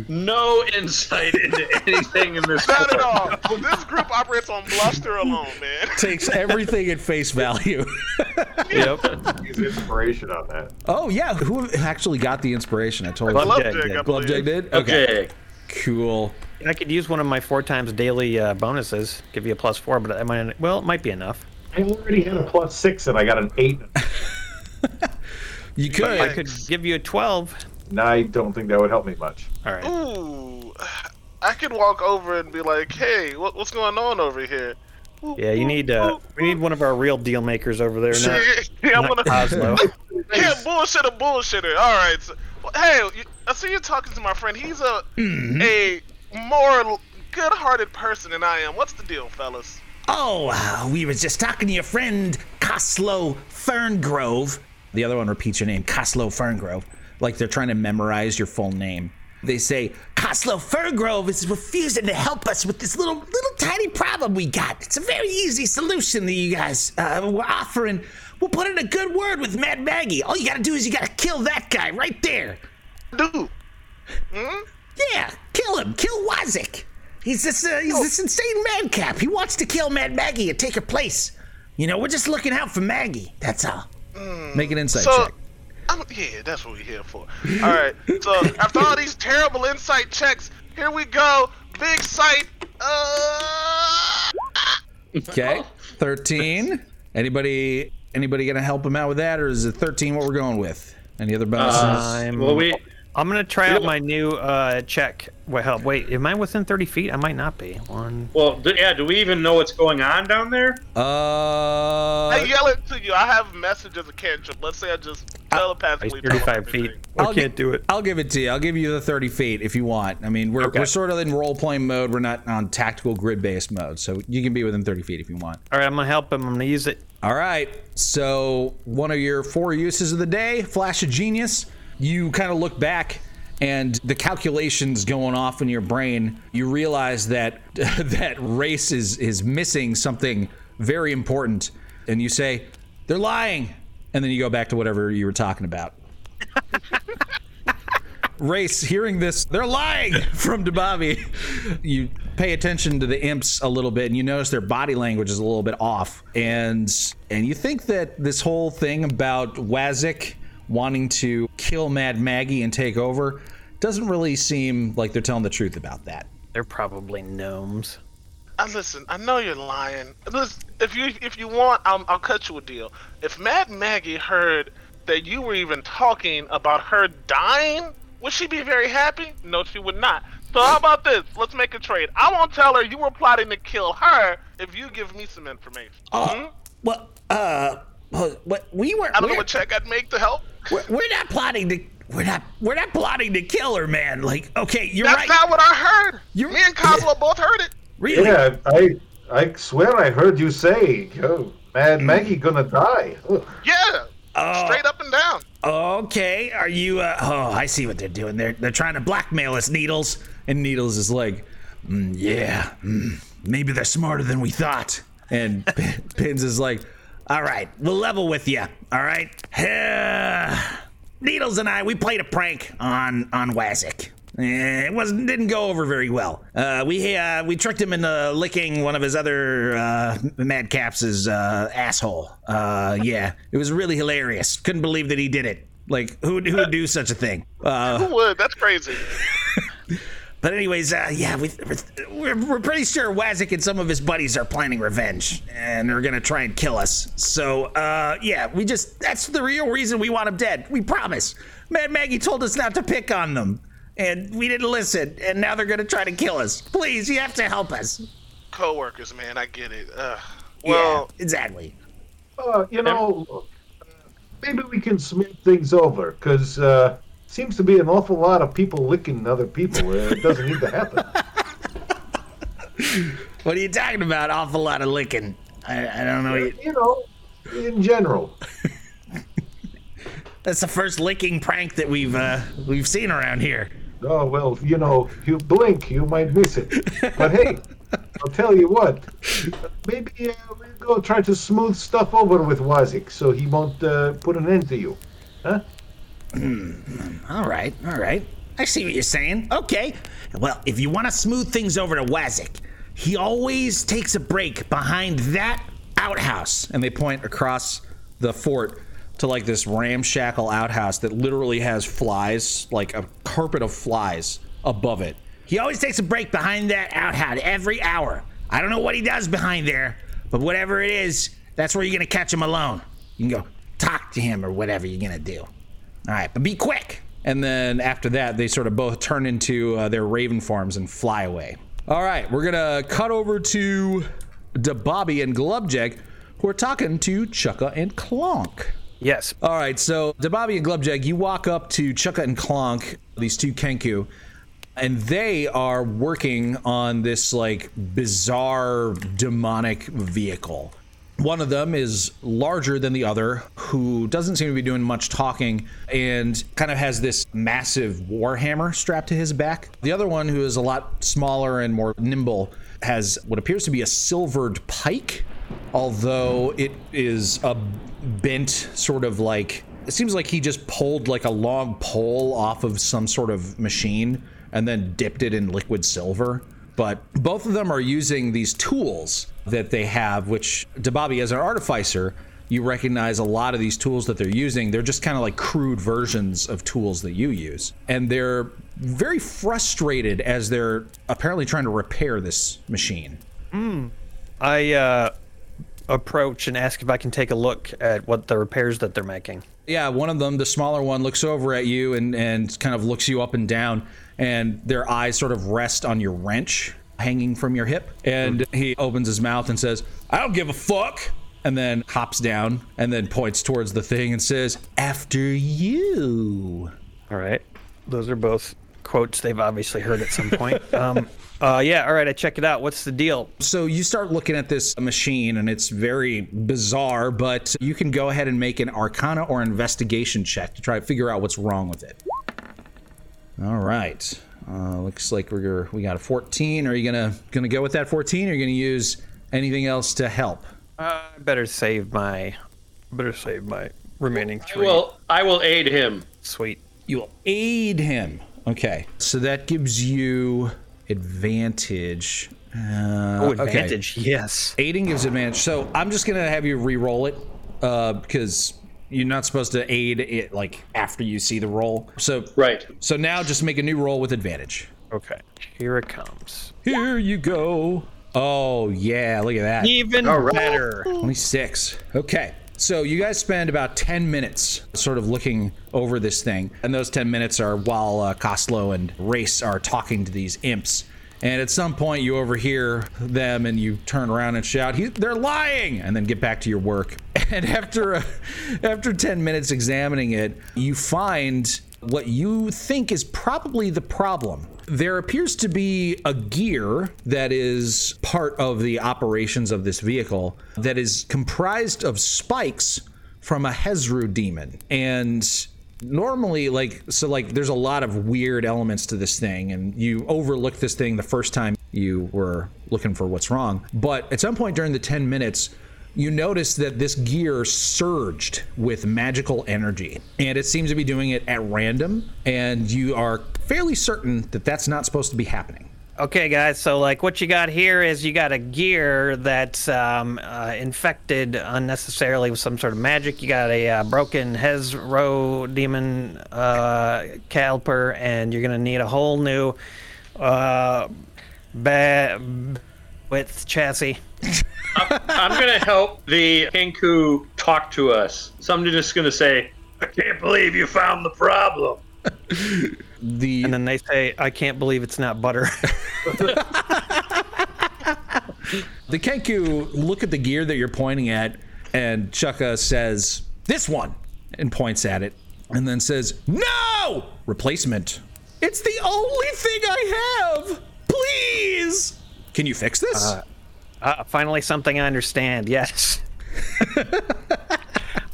no insight into anything in this. not at court. all. Well, this group operates on bluster alone, man. Takes everything at face value. Yep. Use inspiration on that. oh, yeah. Who actually got the inspiration? I told I you. love Glubjag Jake, did. I believe. Glubjag did? Okay. Cool. I could use one of my four times daily uh, bonuses, give you a plus four, but I might. Well, it might be enough. I already had a plus six and I got an eight. You could. I could give you a twelve. No, I don't think that would help me much. All right. Ooh, I could walk over and be like, "Hey, what, what's going on over here?" Yeah, you need. Uh, we need one of our real deal makers over there. Not, yeah, I'm not gonna. Oslo. Yeah, bullshitter, bullshitter. All right. So, well, hey, you, I see you talking to my friend. He's a a more good-hearted person than I am. What's the deal, fellas? Oh, uh, we were just talking to your friend Coslow Ferngrove. The other one repeats your name, Coslow Ferngrove, like they're trying to memorize your full name. They say, Coslow Ferngrove is refusing to help us with this little little tiny problem we got. It's a very easy solution that you guys uh, were offering. We'll put in a good word with Mad Maggie. All you gotta do is you gotta kill that guy right there. Dude, Yeah, kill him. Kill Wazik. He's this uh, he's this insane madcap. He wants to kill Mad Maggie and take her place. You know, we're just looking out for Maggie. That's all. make an insight so. check. I'm, yeah, that's what we're here for. All right. So after all these terrible insight checks, here we go. Big sight. Uh, Okay. 13. Anybody anybody gonna help him out with that, or is it 13 what we're going with? Any other bonuses? I'm- Well, we I'm gonna try out my new uh, check. Wait, help. Wait, am I within 30 feet? I might not be. One. Well, d- yeah. Do we even know what's going on down there? Uh, I yell it to you. I have messages of cantrip. Let's say I just telepathically. He's tell 35 feet. I I'll can't gi- do it. I'll give it to you. I'll give you the 30 feet if you want. I mean, we're, Okay. we're sort of in role playing mode. We're not on tactical grid based mode. So you can be within 30 feet if you want. All right, I'm gonna help him. I'm gonna use it. All right. So, one of your four uses of the day, Flash of Genius. You kind of look back and the calculations going off in your brain, you realize that that race is is missing something very important and you say, "They're lying." And then you go back to whatever you were talking about. Race, hearing this, they're lying from Dababi. You pay attention to the imps a little bit, and you notice their body language is a little bit off, and and you think that this whole thing about Wazik wanting to kill Mad Maggie and take over doesn't really seem like they're telling the truth about that. They're probably gnomes. Uh, listen, I know you're lying. Listen, if you if you want, I'll, I'll cut you a deal. If Mad Maggie heard that you were even talking about her dying, would she be very happy? No, she would not. So how about this? Let's make a trade. I won't tell her you were plotting to kill her if you give me some information. Uh, hmm? Well, uh, what we were. I don't know we're- what check I'd make to help. We're, we're not plotting to. We're not. We're not plotting to kill her, man. Like, okay, you're That's right. That's not what I heard. You're- Me and Cosmo both heard it. really? Yeah, I I swear I heard you say, "Oh, Mad Hmm. Maggie gonna die." Ugh. Yeah. Oh. Straight up and down. Okay. Are you? Uh, oh, I see what they're doing. They're they're trying to blackmail us, Needles. And Needles is like, Mm, yeah. Mm, maybe they're smarter than we thought. and Pins is like, All right, we'll level with you. All right. Needles and I, we played a prank on on Wazik. Eh, It wasn't didn't go over very well. Uh, we uh, we tricked him into licking one of his other uh, madcaps's uh, asshole. Uh, yeah, it was really hilarious. Couldn't believe that he did it. Like who who would do such a thing? Uh, Who would? That's crazy. but anyways, uh, yeah, we, we're, we're pretty sure Wazik and some of his buddies are planning revenge, and they're gonna try and kill us. So, uh, yeah, we just, that's the real reason we want him dead. We promise. Mad Maggie told us not to pick on them, and we didn't listen, and now they're gonna try to kill us. Please, you have to help us. Co-workers, man, I get it. Ugh. Well, yeah, exactly. Uh, you know, maybe we can smooth things over, because uh, seems to be an awful lot of people licking other people. It doesn't need to happen. What are you talking about? Awful lot of licking. I, I don't know. You know, in general. That's the first licking prank that we've uh, we've seen around here. Oh well, you know, you blink, you might miss it. But hey, I'll tell you what. Maybe uh, we'll go try to smooth stuff over with Wazik, so he won't uh, put an end to you. Huh? All right, all right. I see what you're saying. Okay. Well, if you want to smooth things over to Wazik, he always takes a break behind that outhouse. and they point across the fort to like this ramshackle outhouse that literally has flies, like a carpet of flies above it. He always takes a break behind that outhouse every hour. I don't know what he does behind there, but whatever it is, that's where you're going to catch him alone. You can go talk to him or whatever you're going to do. All right, but be quick. And then after that, they sort of both turn into uh, their raven forms and fly away. All right, we're gonna cut over to Bobby and Glubjag, who are talking to Chukka and Clonk. Yes. All right, so Bobby and Glubjag, you walk up to Chukka and Clonk, these two Kenku, and they are working on this like bizarre demonic vehicle. One of them is larger than the other, who doesn't seem to be doing much talking and kind of has this massive warhammer strapped to his back. The other one, who is a lot smaller and more nimble, has what appears to be a silvered pike, although it is a bent sort of like it seems like he just pulled like a long pole off of some sort of machine and then dipped it in liquid silver. But both of them are using these tools that they have, which Dababi, as an artificer, you recognize a lot of these tools that they're using. They're just kind of like crude versions of tools that you use. And they're very frustrated as they're apparently trying to repair this machine. I uh, approach and ask if I can take a look at what the repairs that they're making. Yeah, one of them, the smaller one, looks over at you and, and kind of looks you up and down, and their eyes sort of rest on your wrench hanging from your hip. And he opens his mouth and says, I don't give a fuck. And then hops down and then points towards the thing and says, After you. All right. Those are both quotes they've obviously heard at some point. um, uh, yeah. All right. I check it out. What's the deal? So you start looking at this machine, and it's very bizarre, but you can go ahead and make an arcana or investigation check to try to figure out what's wrong with it. All right. Uh, looks like we're we got a 14. Are you gonna gonna go with that 14? Or are you gonna use anything else to help? Uh, I better save my. Better save my remaining I three. Well, I will aid him. Sweet. You will aid him. Okay. So that gives you advantage. Uh, Oh, okay. advantage. Yes. Aiding gives advantage. So I'm just gonna have you re-roll it uh, because you're not supposed to aid it like after you see the roll. So Right. so now just make a new roll with advantage. Okay. Here it comes. Here you go. Oh yeah, look at that. Even better. 26. Okay. So you guys spend about 10 minutes sort of looking over this thing. And those 10 minutes are while uh, Coslow and Race are talking to these imps. And at some point you overhear them and you turn around and shout, "He- "They're lying!" and then get back to your work. And after uh, after 10 minutes examining it, you find what you think is probably the problem. There appears to be a gear that is part of the operations of this vehicle that is comprised of spikes from a Hezrou demon. And normally like so like there's a lot of weird elements to this thing and you overlooked this thing the first time you were looking for what's wrong. But at some point during the 10 minutes you notice that this gear surged with magical energy and it seems to be doing it at random and you are fairly certain that that's not supposed to be happening Okay, guys. So, like, what you got here is you got a gear that's um, uh, infected unnecessarily with some sort of magic. You got a uh, broken Hezrou demon uh, caliper, and you're gonna need a whole new uh, ba- width chassis. I'm gonna help the Kenku talk to us. So I'm just gonna say, I can't believe you found the problem. the And then they say, "I can't believe it's not butter." The Kenku look at the gear that you're pointing at, and Chukka says, This one, and points at it, and then says, No! Replacement. It's the only thing I have! Please! Can you fix this? uh, finally, something I understand. Yes.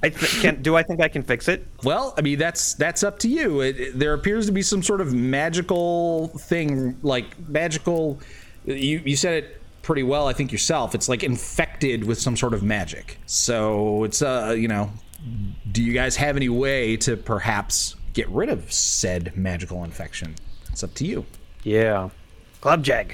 I th- can. Do I think I can fix it? well, I mean, that's that's up to you. It, it- there appears to be some sort of magical thing, like magical. You, you said it pretty well, I think yourself. It's like infected with some sort of magic. So it's, uh, you know, do you guys have any way to perhaps get rid of said magical infection? It's up to you. Yeah. Glubjag.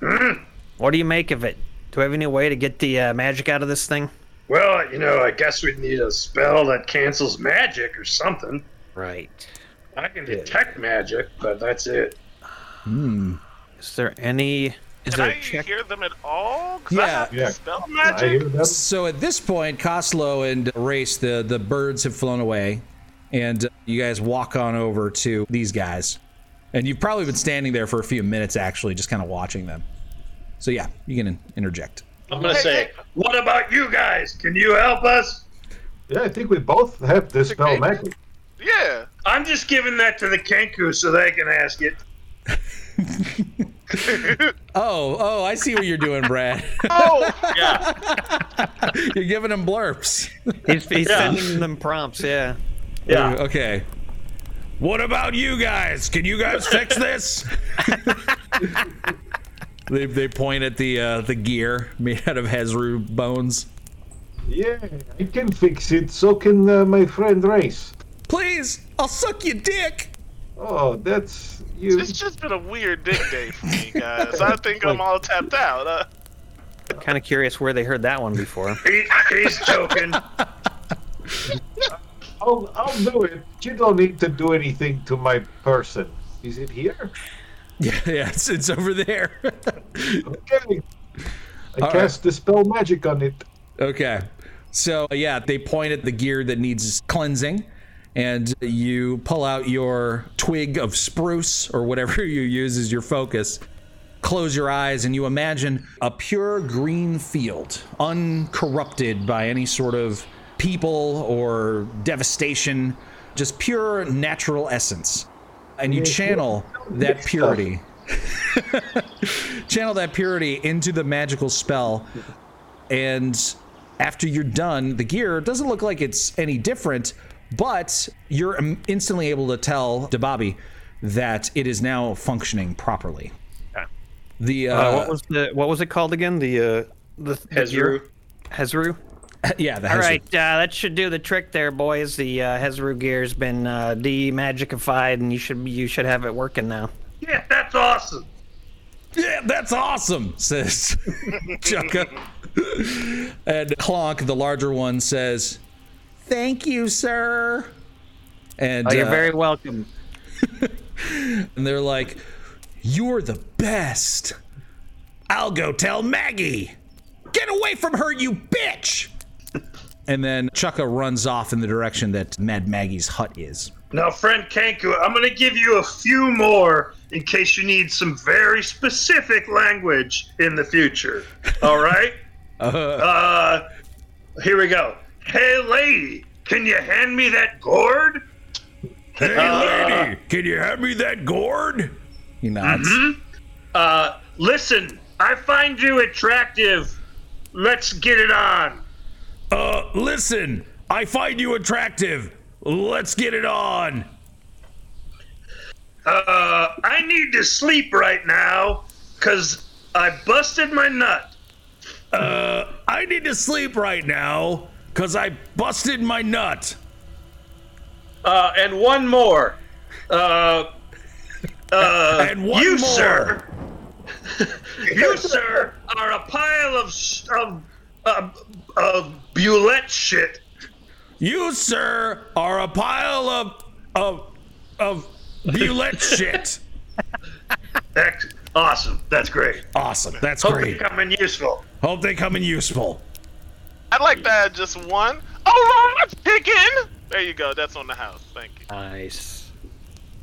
what do you make of it? Do we have any way to get the uh, magic out of this thing? Well, you know, I guess we'd need a spell that cancels magic or something. Right. I can detect magic, but that's it. Is there any? Is Can there I a check? hear them at all? Yeah. I have Yeah. spell magic. hear. So at this point, Coslow and Race, the, the birds have flown away, and uh, you guys walk on over to these guys. And you've probably been standing there for a few minutes, actually, just kind of watching them. So yeah, you can interject. I'm gonna say, what about you guys? Can you help us? Yeah, I think we both have this spell magic. Yeah. I'm just giving that to the Kenku so they can ask it. Oh, oh, I see what you're doing, Brad. Oh, Yeah, you're giving them blurps. He's, he's Yeah. sending them prompts. Yeah. yeah. Okay. What about you guys? Can you guys fix this? They, they point at the uh, the gear made out of Hezrou bones. Yeah, I can fix it. So can uh, my friend Race. Please, I'll suck your dick. Oh, that's you. it's just been a weird dick day for me, guys. I think I'm all tapped out. Uh, Kind of curious where they heard that one before. He, he's joking. I'll, I'll do it. You don't need to do anything to my person. Is it here? Yeah, yeah, it's, it's over there. Okay. I All cast dispel magic on it. okay. So, yeah, they point at the gear that needs cleansing, and you pull out your twig of spruce or whatever you use as your focus. Close your eyes, and you imagine a pure green field, uncorrupted by any sort of people or devastation, just pure natural essence. And you channel that purity. channel that purity into the magical spell and after you're done the gear doesn't look like it's any different but you're instantly able to tell Dababi that it is now functioning properly Okay. the uh, Uh, what was the what was it called again? The uh, the the Hezrou. Hezrou. yeah the All hazard. right, uh, that should do the trick there, boys. The uh, Hezrou gear's been uh, demagicified, and you should you should have it working now. Yeah, that's awesome. Yeah, that's awesome, says Chukka. and Clonk, the larger one, says, Thank you, sir. And, Oh, you're uh, very welcome. and they're like, You're the best. I'll go tell Maggie. Get away from her, you bitch. And then Chukka runs off in the direction that Mad Maggie's hut is. Now, friend Kenku, I'm going to give you a few more in case you need some very specific language in the future. All right? uh, here we go. Hey, lady, can you hand me that gourd? Hey, lady, can you hand me that gourd? He nods. Uh, listen, I find you attractive. Let's get it on. Uh, listen, I find you attractive. Let's get it on. Uh, I need to sleep right now because I busted my nut. Uh, I need to sleep right now because I busted my nut. Uh, and one more. Uh, uh, And one you, more. sir. you, sir, are a pile of of of, of bulette shit. You, sir, are a pile of of of bullet shit. Ex- awesome. That's great. Awesome. That's Hope great. Hope they come in useful. Hope they come in useful. I'd like to add just one. Oh, Lord, chicken! There you go. That's on the house. Thank you. Nice.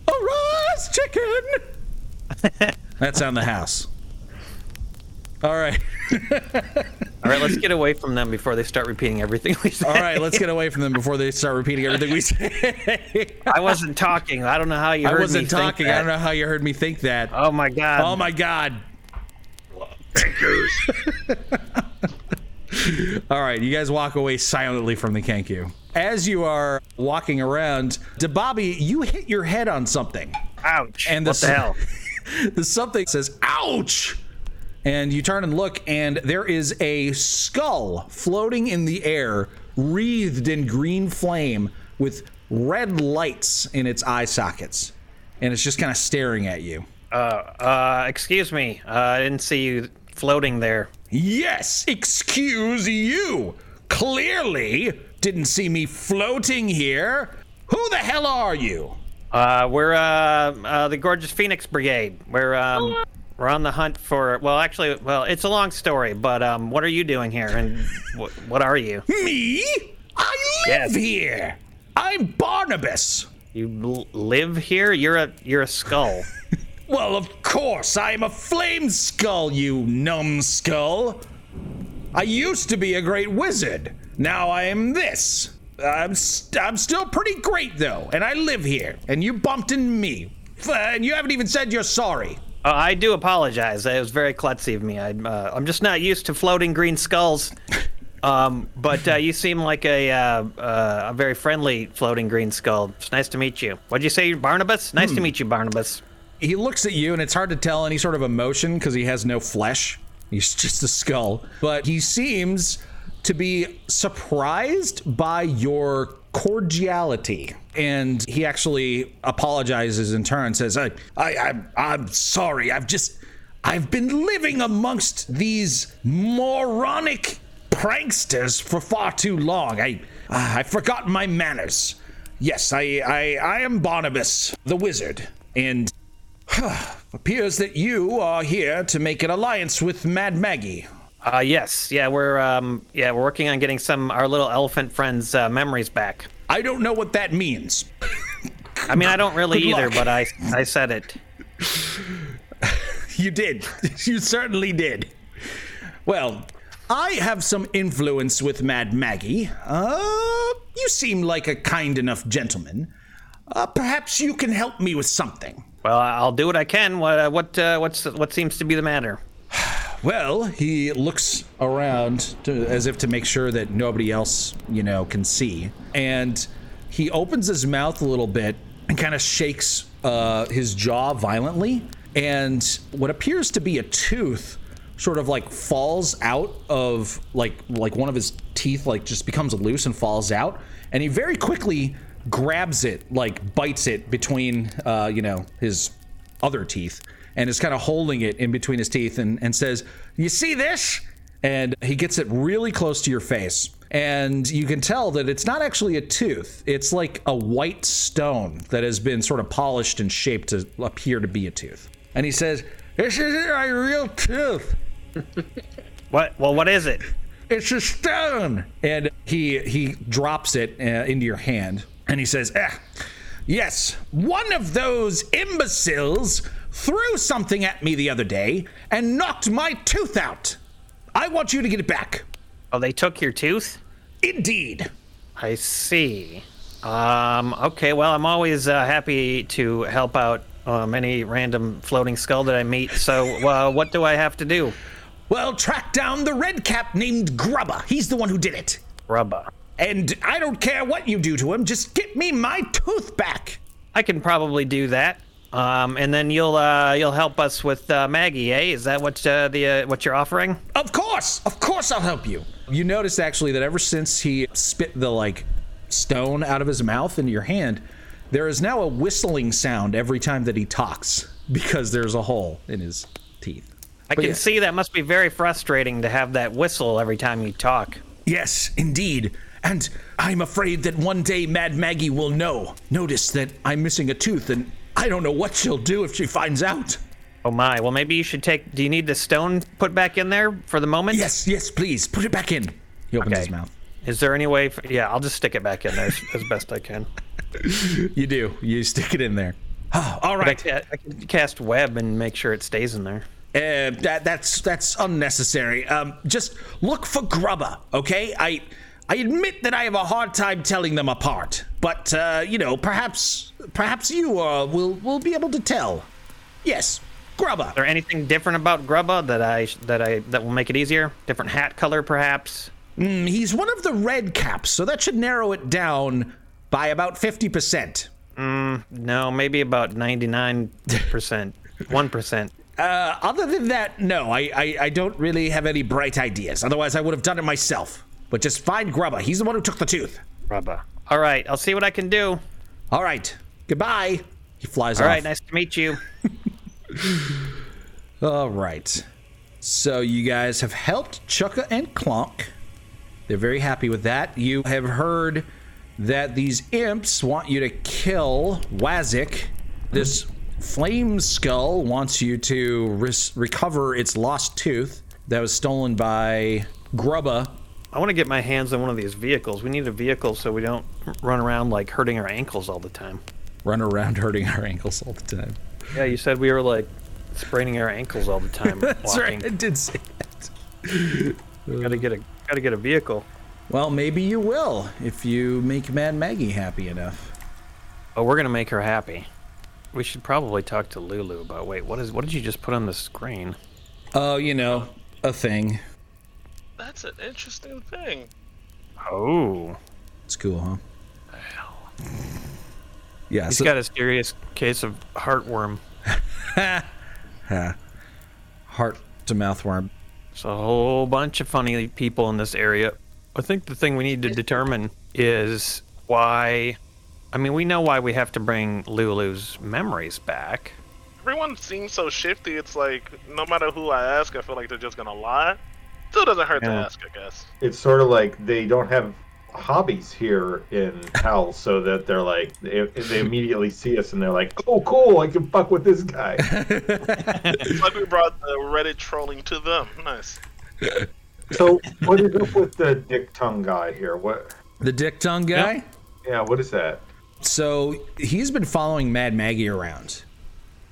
Arise, chicken. That's on the house. All right. All right, let's get away from them before they start repeating everything we say. All right, let's get away from them before they start repeating everything we say. I wasn't talking. I don't know how you I wasn't me think talking. that. I don't know how you heard me think that. Oh my god. Oh my god. All right, you guys walk away silently from the Kenku. As you are walking around, Dababi, you hit your head on something. Ouch. And the what the hell? the something says, ouch! And you turn and look, and there is a skull floating in the air, wreathed in green flame with red lights in its eye sockets. And it's just kind of staring at you. Uh, uh, excuse me. Uh, I didn't see you floating there. Yes, excuse you. Clearly didn't see me floating here. Who the hell are you? Uh, we're uh, uh, the Gorgeous Phoenix Brigade. We're um, we're on the hunt for. Well, actually, well, it's a long story, but um, what are you doing here, and what what are you? Me? I live Yes. here. I'm Barnabas. You l- live here? You're a you're a skull. Well, of course, I am a flame skull, you numbskull. I used to be a great wizard. Now I am this. I'm, st- I'm still pretty great, though, and I live here, and you bumped into me. And you haven't even said you're sorry. Uh, I do apologize. It was very klutzy of me. I'm uh, I'm just not used to floating green skulls. Um, but uh, you seem like a uh, uh, a very friendly floating green skull. It's nice to meet you. What'd you say, Barnabas? Nice to meet you, Barnabas. He looks at you, and it's hard to tell any sort of emotion because he has no flesh. He's just a skull. But he seems to be surprised by your cordiality. And he actually apologizes in turn, says, I, I, I'm, I'm sorry. I've just, I've been living amongst these moronic pranksters for far too long. I, ah, I've forgotten my manners. Yes, I, I, I am Barnabas, the wizard. And appears that you are here to make an alliance with Mad Maggie. Uh, yes, yeah, we're um, yeah, we're working on getting some our little elephant friends' uh, memories back. I don't know what that means. I mean, I don't really Good either, luck. but I I said it. You did. You certainly did. Well, I have some influence with Mad Maggie. Uh, you seem like a kind enough gentleman. Uh, perhaps you can help me with something. Well, I'll do what I can. What uh, what uh, what's what seems to be the matter? Well, he looks around to, as if to make sure that nobody else, you know, can see. And he opens his mouth a little bit and kind of shakes uh, his jaw violently. And what appears to be a tooth sort of like falls out of like like one of his teeth like just becomes loose and falls out and he very quickly grabs it like bites it between uh you know his other teeth and is kind of holding it in between his teeth and, and says, You see this? And he gets it really close to your face. And you can tell that it's not actually a tooth. It's like a white stone that has been sort of polished and shaped to appear to be a tooth. And he says, This isn't a real tooth. What? Well, what is it? It's a stone. And he he drops it uh, into your hand and he says, eh, Yes, one of those imbeciles threw something at me the other day and knocked my tooth out. I want you to get it back. Oh, they took your tooth. Indeed. I see. Um. Okay. Well, I'm always uh, happy to help out um, any random floating skull that I meet. So, uh, what do I have to do? Well, track down the red cap named Grubba. He's the one who did it. Rubba. And I don't care what you do to him, just get me my tooth back. I can probably do that. Um, and then you'll uh, you'll help us with uh, Maggie, eh? Is that what uh, the uh, what you're offering? Of course, of course I'll help you. You notice actually that ever since he spit the like stone out of his mouth into your hand, there is now a whistling sound every time that he talks because there's a hole in his teeth. I But can yeah. see that must be very frustrating to have that whistle every time you talk. Yes, indeed. And I'm afraid that one day Mad Maggie will know. Notice that I'm missing a tooth, and I don't know what she'll do if she finds out. Oh my. Well, maybe you should take. Do you need the stone put back in there for the moment? Yes, yes, please, put it back in. He opens Okay. his mouth. Is there any way? For, yeah, I'll just stick it back in there as, as best I can. You do. You stick it in there. Oh, all But I, I can cast web and make sure it stays in there. Uh, that that's that's unnecessary. Um, just look for Grubba, okay? I I admit that I have a hard time telling them apart, but uh, you know, perhaps perhaps you uh, will will be able to tell. Yes, Grubba. Is there anything different about Grubba that I that I that will make it easier? Different hat color, perhaps. Mm, he's one of the red caps, so that should narrow it down by about fifty percent. No, maybe about ninety nine percent, one percent. Uh, other than that, no, I, I I don't really have any bright ideas. Otherwise, I would have done it myself. But just find Grubba. He's the one who took the tooth. Grubba. All right, I'll see what I can do. All right. Goodbye. He flies All off. right, nice to meet you. All right. So you guys have helped Chukka and Clonk. They're very happy with that. You have heard that these imps want you to kill Wazik. This flame skull wants you to ris- recover its lost tooth that was stolen by Grubba. I want to get my hands on one of these vehicles. We need a vehicle so we don't run around like hurting our ankles all the time. Run around hurting our ankles all the time. Yeah, you said we were like spraining our ankles all the time That's walking. right. I did say that. Gotta get a gotta get a vehicle. Well, maybe you will if you make Mad Maggie happy enough. Oh, we're gonna make her happy. We should probably talk to Lulu about. Wait, what is? What did you just put on the screen? Oh, you know, a thing. That's an interesting thing. Oh, It's cool, huh? Yeah, he's so, got a serious case of heartworm. heart to mouth worm. It's a whole bunch of funny people in this area. I think the thing we need to determine is why. I mean, we know why we have to bring Lulu's memories back. Everyone seems so shifty. It's like no matter who I ask, I feel like they're just gonna lie. Still doesn't hurt to ask, I guess. It's sort of like they don't have hobbies here in hell, so that they're like they, they immediately see us and they're like, "Oh, cool! I can fuck with this guy." It's like we brought the Reddit trolling to them. Nice. So what is up with the dick tongue guy here? What? The dick tongue guy. Yeah, what is that? So he's been following Mad Maggie around.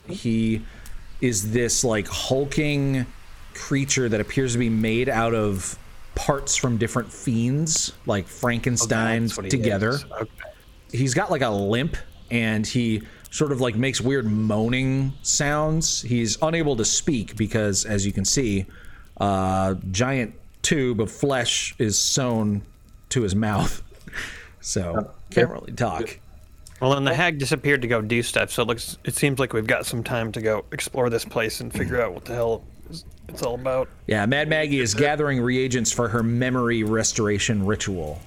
He is this like hulking creature that appears to be made out of parts from different fiends, like Frankenstein That's what he together. Okay. He's got like a limp and he sort of like makes weird moaning sounds. He's unable to speak because, as you can see, a giant tube of flesh is sewn to his mouth. So can't really talk. Well, and the hag disappeared to go do stuff, so it looks. It seems like we've got some time to go explore this place and figure mm-hmm. out what the hell is- it's all about. Yeah, Mad Maggie is gathering reagents for her memory restoration ritual.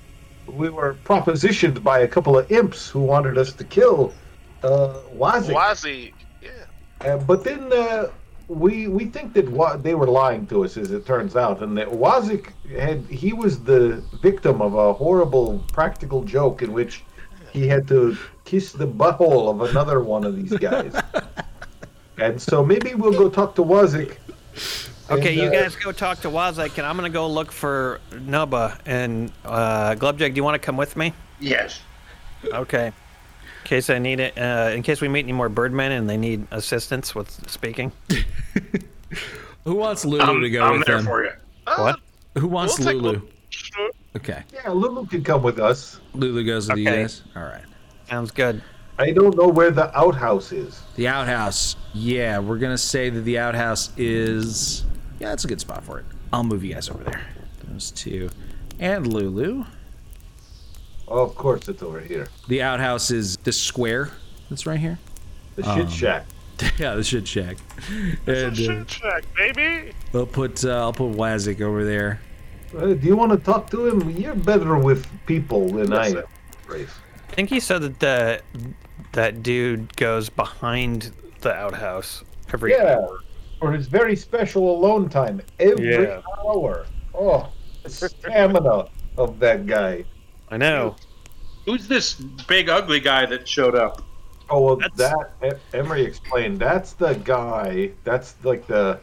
We were propositioned by a couple of imps who wanted us to kill uh, Wazik. Wazi. Yeah. Uh, but then uh, we we think that wa- they were lying to us, as it turns out, and that Wazik had he was the victim of a horrible practical joke in which he had to kiss the butthole of another one of these guys. and so maybe we'll go talk to Wazik. Okay, and, you uh, guys go talk to Wazik, and I'm gonna go look for Nubba and uh, Glubjag. Do you want to come with me? Yes. Okay. In case I need it, uh, in case we meet any more birdmen and they need assistance with speaking. Who wants Lulu I'm, to go I'm with there them? for you. What? Who wants We'll Lulu? Lulu. Okay, Yeah, Lulu can come with us. Lulu goes with you guys. All right. Sounds good. I don't know where the outhouse is. The outhouse. Yeah, we're gonna say that the outhouse is. Yeah, that's a good spot for it. I'll move you guys over there. Those two, and Lulu. Oh, of course, it's over here. The outhouse is this square that's right here. The Um, shit shack. yeah, the shit shack. And uh, Shit check, baby. I'll put uh, I'll put Wazik over there. Uh, do you want to talk to him? You're better with people than I am. Grace. I think he said that the that dude goes behind the outhouse every Yeah, for his very special alone time every Yeah. hour. Oh, the stamina of that guy. I know. Who's this big ugly guy that showed up? Oh well, That's- that Emery explained. That's the guy. That's like the.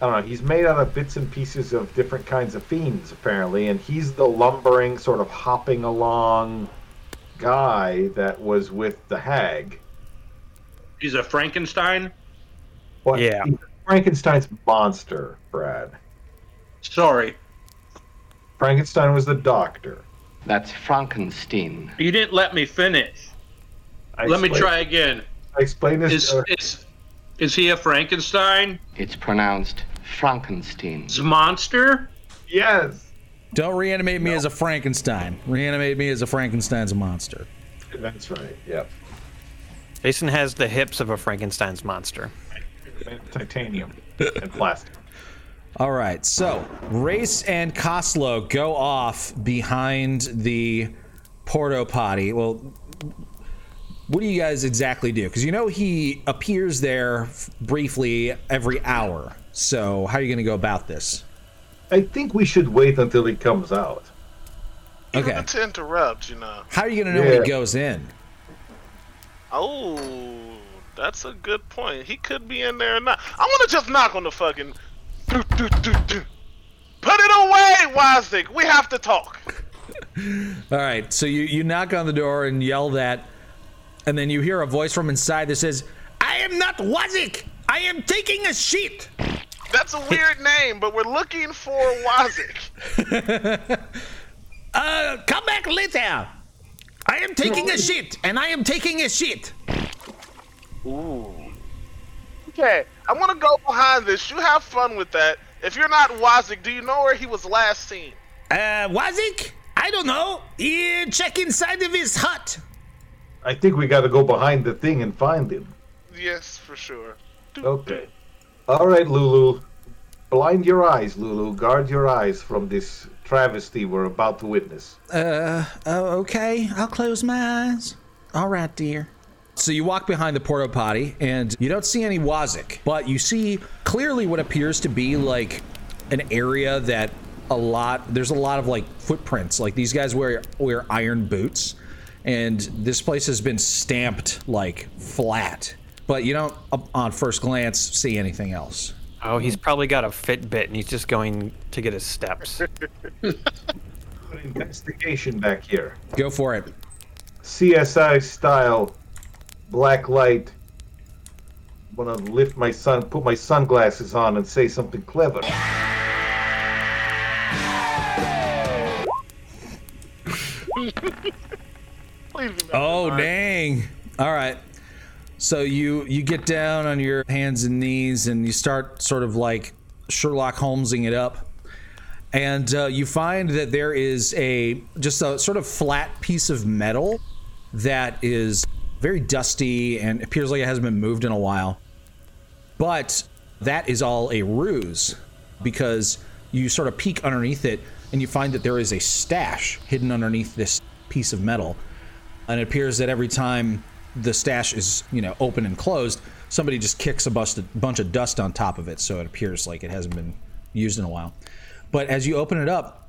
I don't know. He's made out of bits and pieces of different kinds of fiends, apparently, and he's the lumbering, sort of hopping along guy that was with the hag. He's a Frankenstein. What? Yeah. he's Frankenstein's monster, Brad. Sorry, Frankenstein was the doctor. That's Frankenstein. you didn't let me finish. I Let me try again. I explained this. Is uh, is is he a Frankenstein? It's pronounced Frankenstein. Is monster? yes, Don't reanimate me as a Frankenstein. Reanimate me as a Frankenstein's monster. that's right. Yep. Jason has the hips of a Frankenstein's monster. Titanium and plastic. All right, so Race and Coslow go off behind the porto potty. Well, what do you guys exactly do? Because you know he appears there f- briefly every hour. So how are you going to go about this? I think we should wait until he comes out. Even Okay. to interrupt, you know. How are you going to know when he goes in? Oh, that's a good point. He could be in there or not. I want to just knock on the fucking. Do, do, do, do. Put it away, Wazik. We have to talk. All right, so you, you knock on the door and yell that, and then you hear a voice from inside that says, I am not Wazik. I am taking a shit. That's a weird name, but we're looking for Wazik. Uh, come back later. I am taking a shit, and I am taking a shit. Ooh. Okay, I want to go behind this. You have fun with that. If you're not Wazik, do you know where he was last seen? Uh, Wazik? I don't know. Uh, check inside of his hut. I think we got to go behind the thing and find him. Yes, for sure. Okay. All right, Lulu. Blind your eyes, Lulu. Guard your eyes from this travesty we're about to witness. Uh, oh, okay. I'll close my eyes. All right, dear. So you walk behind the porta potty and you don't see any Wazik, but you see clearly what appears to be like an area that a lot there's a lot of like footprints. Like these guys wear wear iron boots and this place has been stamped like flat. But you don't uh, on first glance see anything else. Oh, he's probably got a Fitbit and he's just going to get his steps. Investigation back here. Go for it. CSI style, black light. Want to lift my sun, put my sunglasses on, and say something clever. Oh dang! All right. So you you get down on your hands and knees and you start sort of like Sherlock Holmesing it up, and uh, you find that there is a just a sort of flat piece of metal that is very dusty and appears like it hasn't been moved in a while. But that is all a ruse because you sort of peek underneath it and you find that there is a stash hidden underneath this piece of metal. And it appears that every time the stash is, you know, open and closed, somebody just kicks a bust- bunch of dust on top of it, so it appears like it hasn't been used in a while. But as you open it up,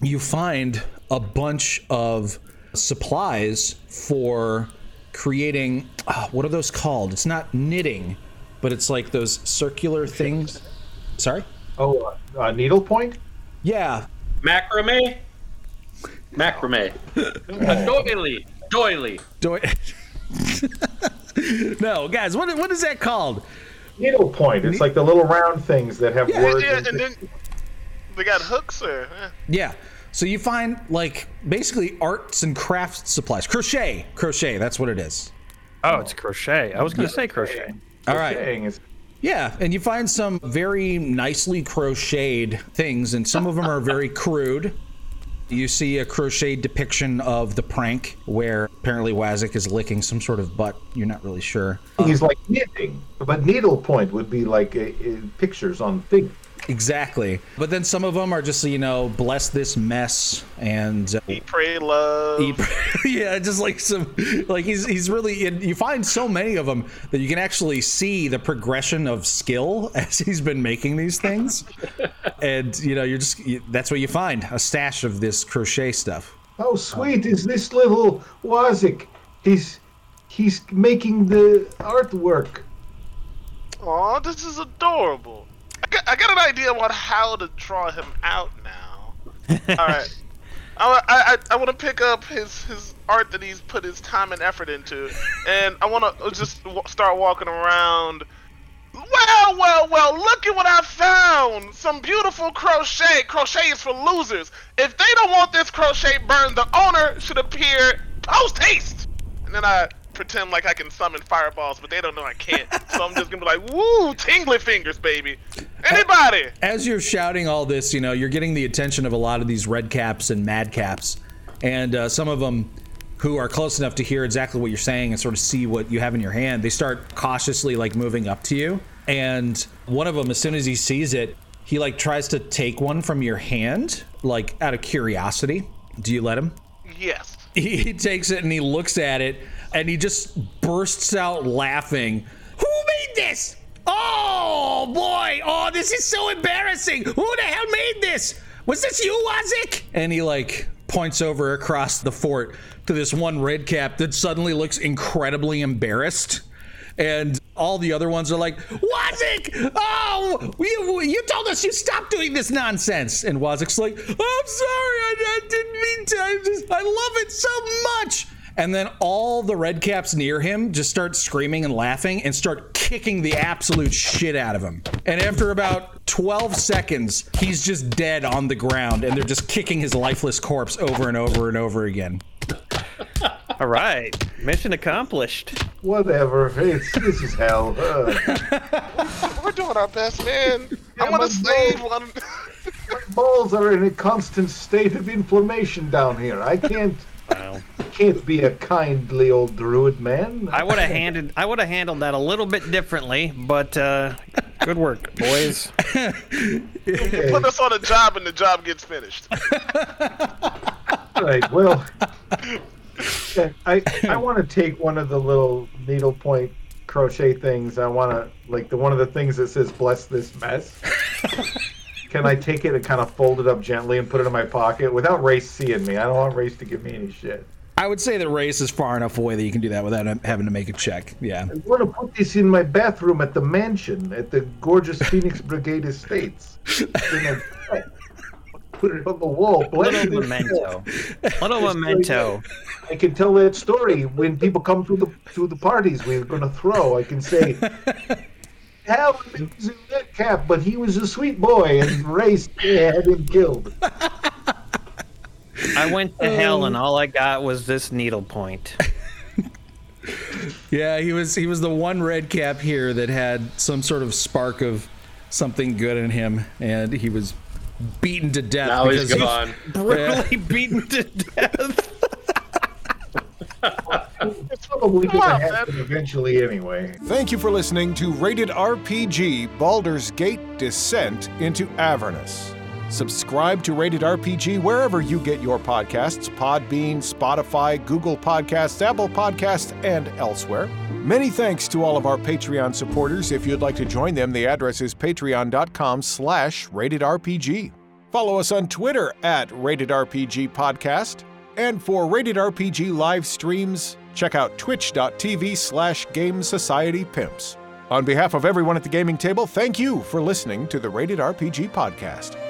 you find a bunch of supplies for creating ah, what are those called? It's not knitting, but it's like those circular things. Sorry? Oh, uh, uh, needlepoint? Yeah. Macrame? Macrame. A doily. Doily. Do no, guys, what, what is that called? Needle point. It's like the little round things that have Yeah, words. yeah, and- and then they got hooks there. eh. Yeah. So you find like basically arts and crafts supplies. Crochet. Crochet, that's what it is. Oh, it's crochet. I was going to say crochet. All right. Is- Yeah, and you find some very nicely crocheted things, and some of them are very crude. You see a crocheted depiction of the prank where apparently Wazik is licking some sort of butt. You're not really sure. He's like knitting, but needlepoint would be like uh, uh, pictures on things. Exactly. But then some of them are just, you know, bless this mess and uh, Eat, pray, love. Eat- yeah, just like some, like he's he's really. You find so many of them that you can actually see the progression of skill as he's been making these things, and you know you're just you, that's what you find a stash of this crochet stuff. How sweet is this little Wazik? He's he's making the artwork. Aw, this is adorable. I got, I got an idea on how to draw him out now. All right. I, I, I want to pick up his, his art that he's put his time and effort into, and I want to uh, just w- start walking around. Well, well, well, look at what I found! Some beautiful crochet. Crochet is for losers. If they don't want this crochet burned, the owner should appear post haste! And then I pretend like I can summon fireballs, but they don't know I can't. So I'm just gonna be like, woo, tingly fingers, baby. Anybody? As you're shouting all this, you know you're getting the attention of a lot of these red caps and mad caps, and uh, some of them who are close enough to hear exactly what you're saying and sort of see what you have in your hand. They start cautiously like moving up to you, and one of them, as soon as he sees it, he like tries to take one from your hand, like out of curiosity. Do you let him? Yes. he, he takes it and he looks at it and he just bursts out laughing. Who made this? Oh boy! Oh, this is so embarrassing! Who the hell made this? Was this you, Wazik? And he like points over across the fort to this one red cap that suddenly looks incredibly embarrassed. And all the other ones are like, Wazik! Oh, you, you told us you stopped doing this nonsense. And Wazik's like, I'm sorry, I, I didn't mean to. I, just, I love it so much. And then all the red caps near him just start screaming and laughing and start kicking the absolute shit out of him. And after about 12 seconds, he's just dead on the ground and they're just kicking his lifeless corpse over and over and over again. All right, mission accomplished. Whatever. It's, this is hell. Uh, We're doing our best, man. I want to save one. My balls are in a constant state of inflammation down here. I can't. Wow. Can't be a kindly old druid man. I would have handed I would have handled that a little bit differently, but uh, good work, boys. Okay. Put us on a job and the job gets finished. Right. Well, I I want to take one of the little needlepoint crochet things. I want to like the one of the things that says "Bless this mess." Can I take it and kind of fold it up gently and put it in my pocket without Race seeing me? I don't want Race to give me any shit. I would say the race is far enough away that you can do that without having to make a check. Yeah. I'm going to put this in my bathroom at the mansion at the gorgeous Phoenix Brigade Estates. Then I Put it on the wall. bless Little it. memento. Little memento. I can tell that story when people come to the to the parties we're going to throw. I can say, Hal was in that cap, but he was a sweet boy, and Race had him killed. I went to hell and um, all I got was this needle point. Yeah, he was he was the one red cap here that had some sort of spark of something good in him, and he was beaten to death. Now he's because- gone. Brutally beaten to death. It's probably going to happen eventually anyway. Thank you for listening to Rated RPG Baldur's Gate Descent into Avernus. Subscribe to Rated RPG wherever you get your podcasts Podbean, Spotify, Google Podcasts, Apple Podcasts, and elsewhere. Many thanks to all of our Patreon supporters. If you'd like to join them, the address is patreon.com slash ratedrpg. Follow us on Twitter at Rated RPG Podcast. And for Rated RPG live streams, check out twitch.tv slash Game Society Pimps. On behalf of everyone at the gaming table, thank you for listening to the Rated RPG Podcast.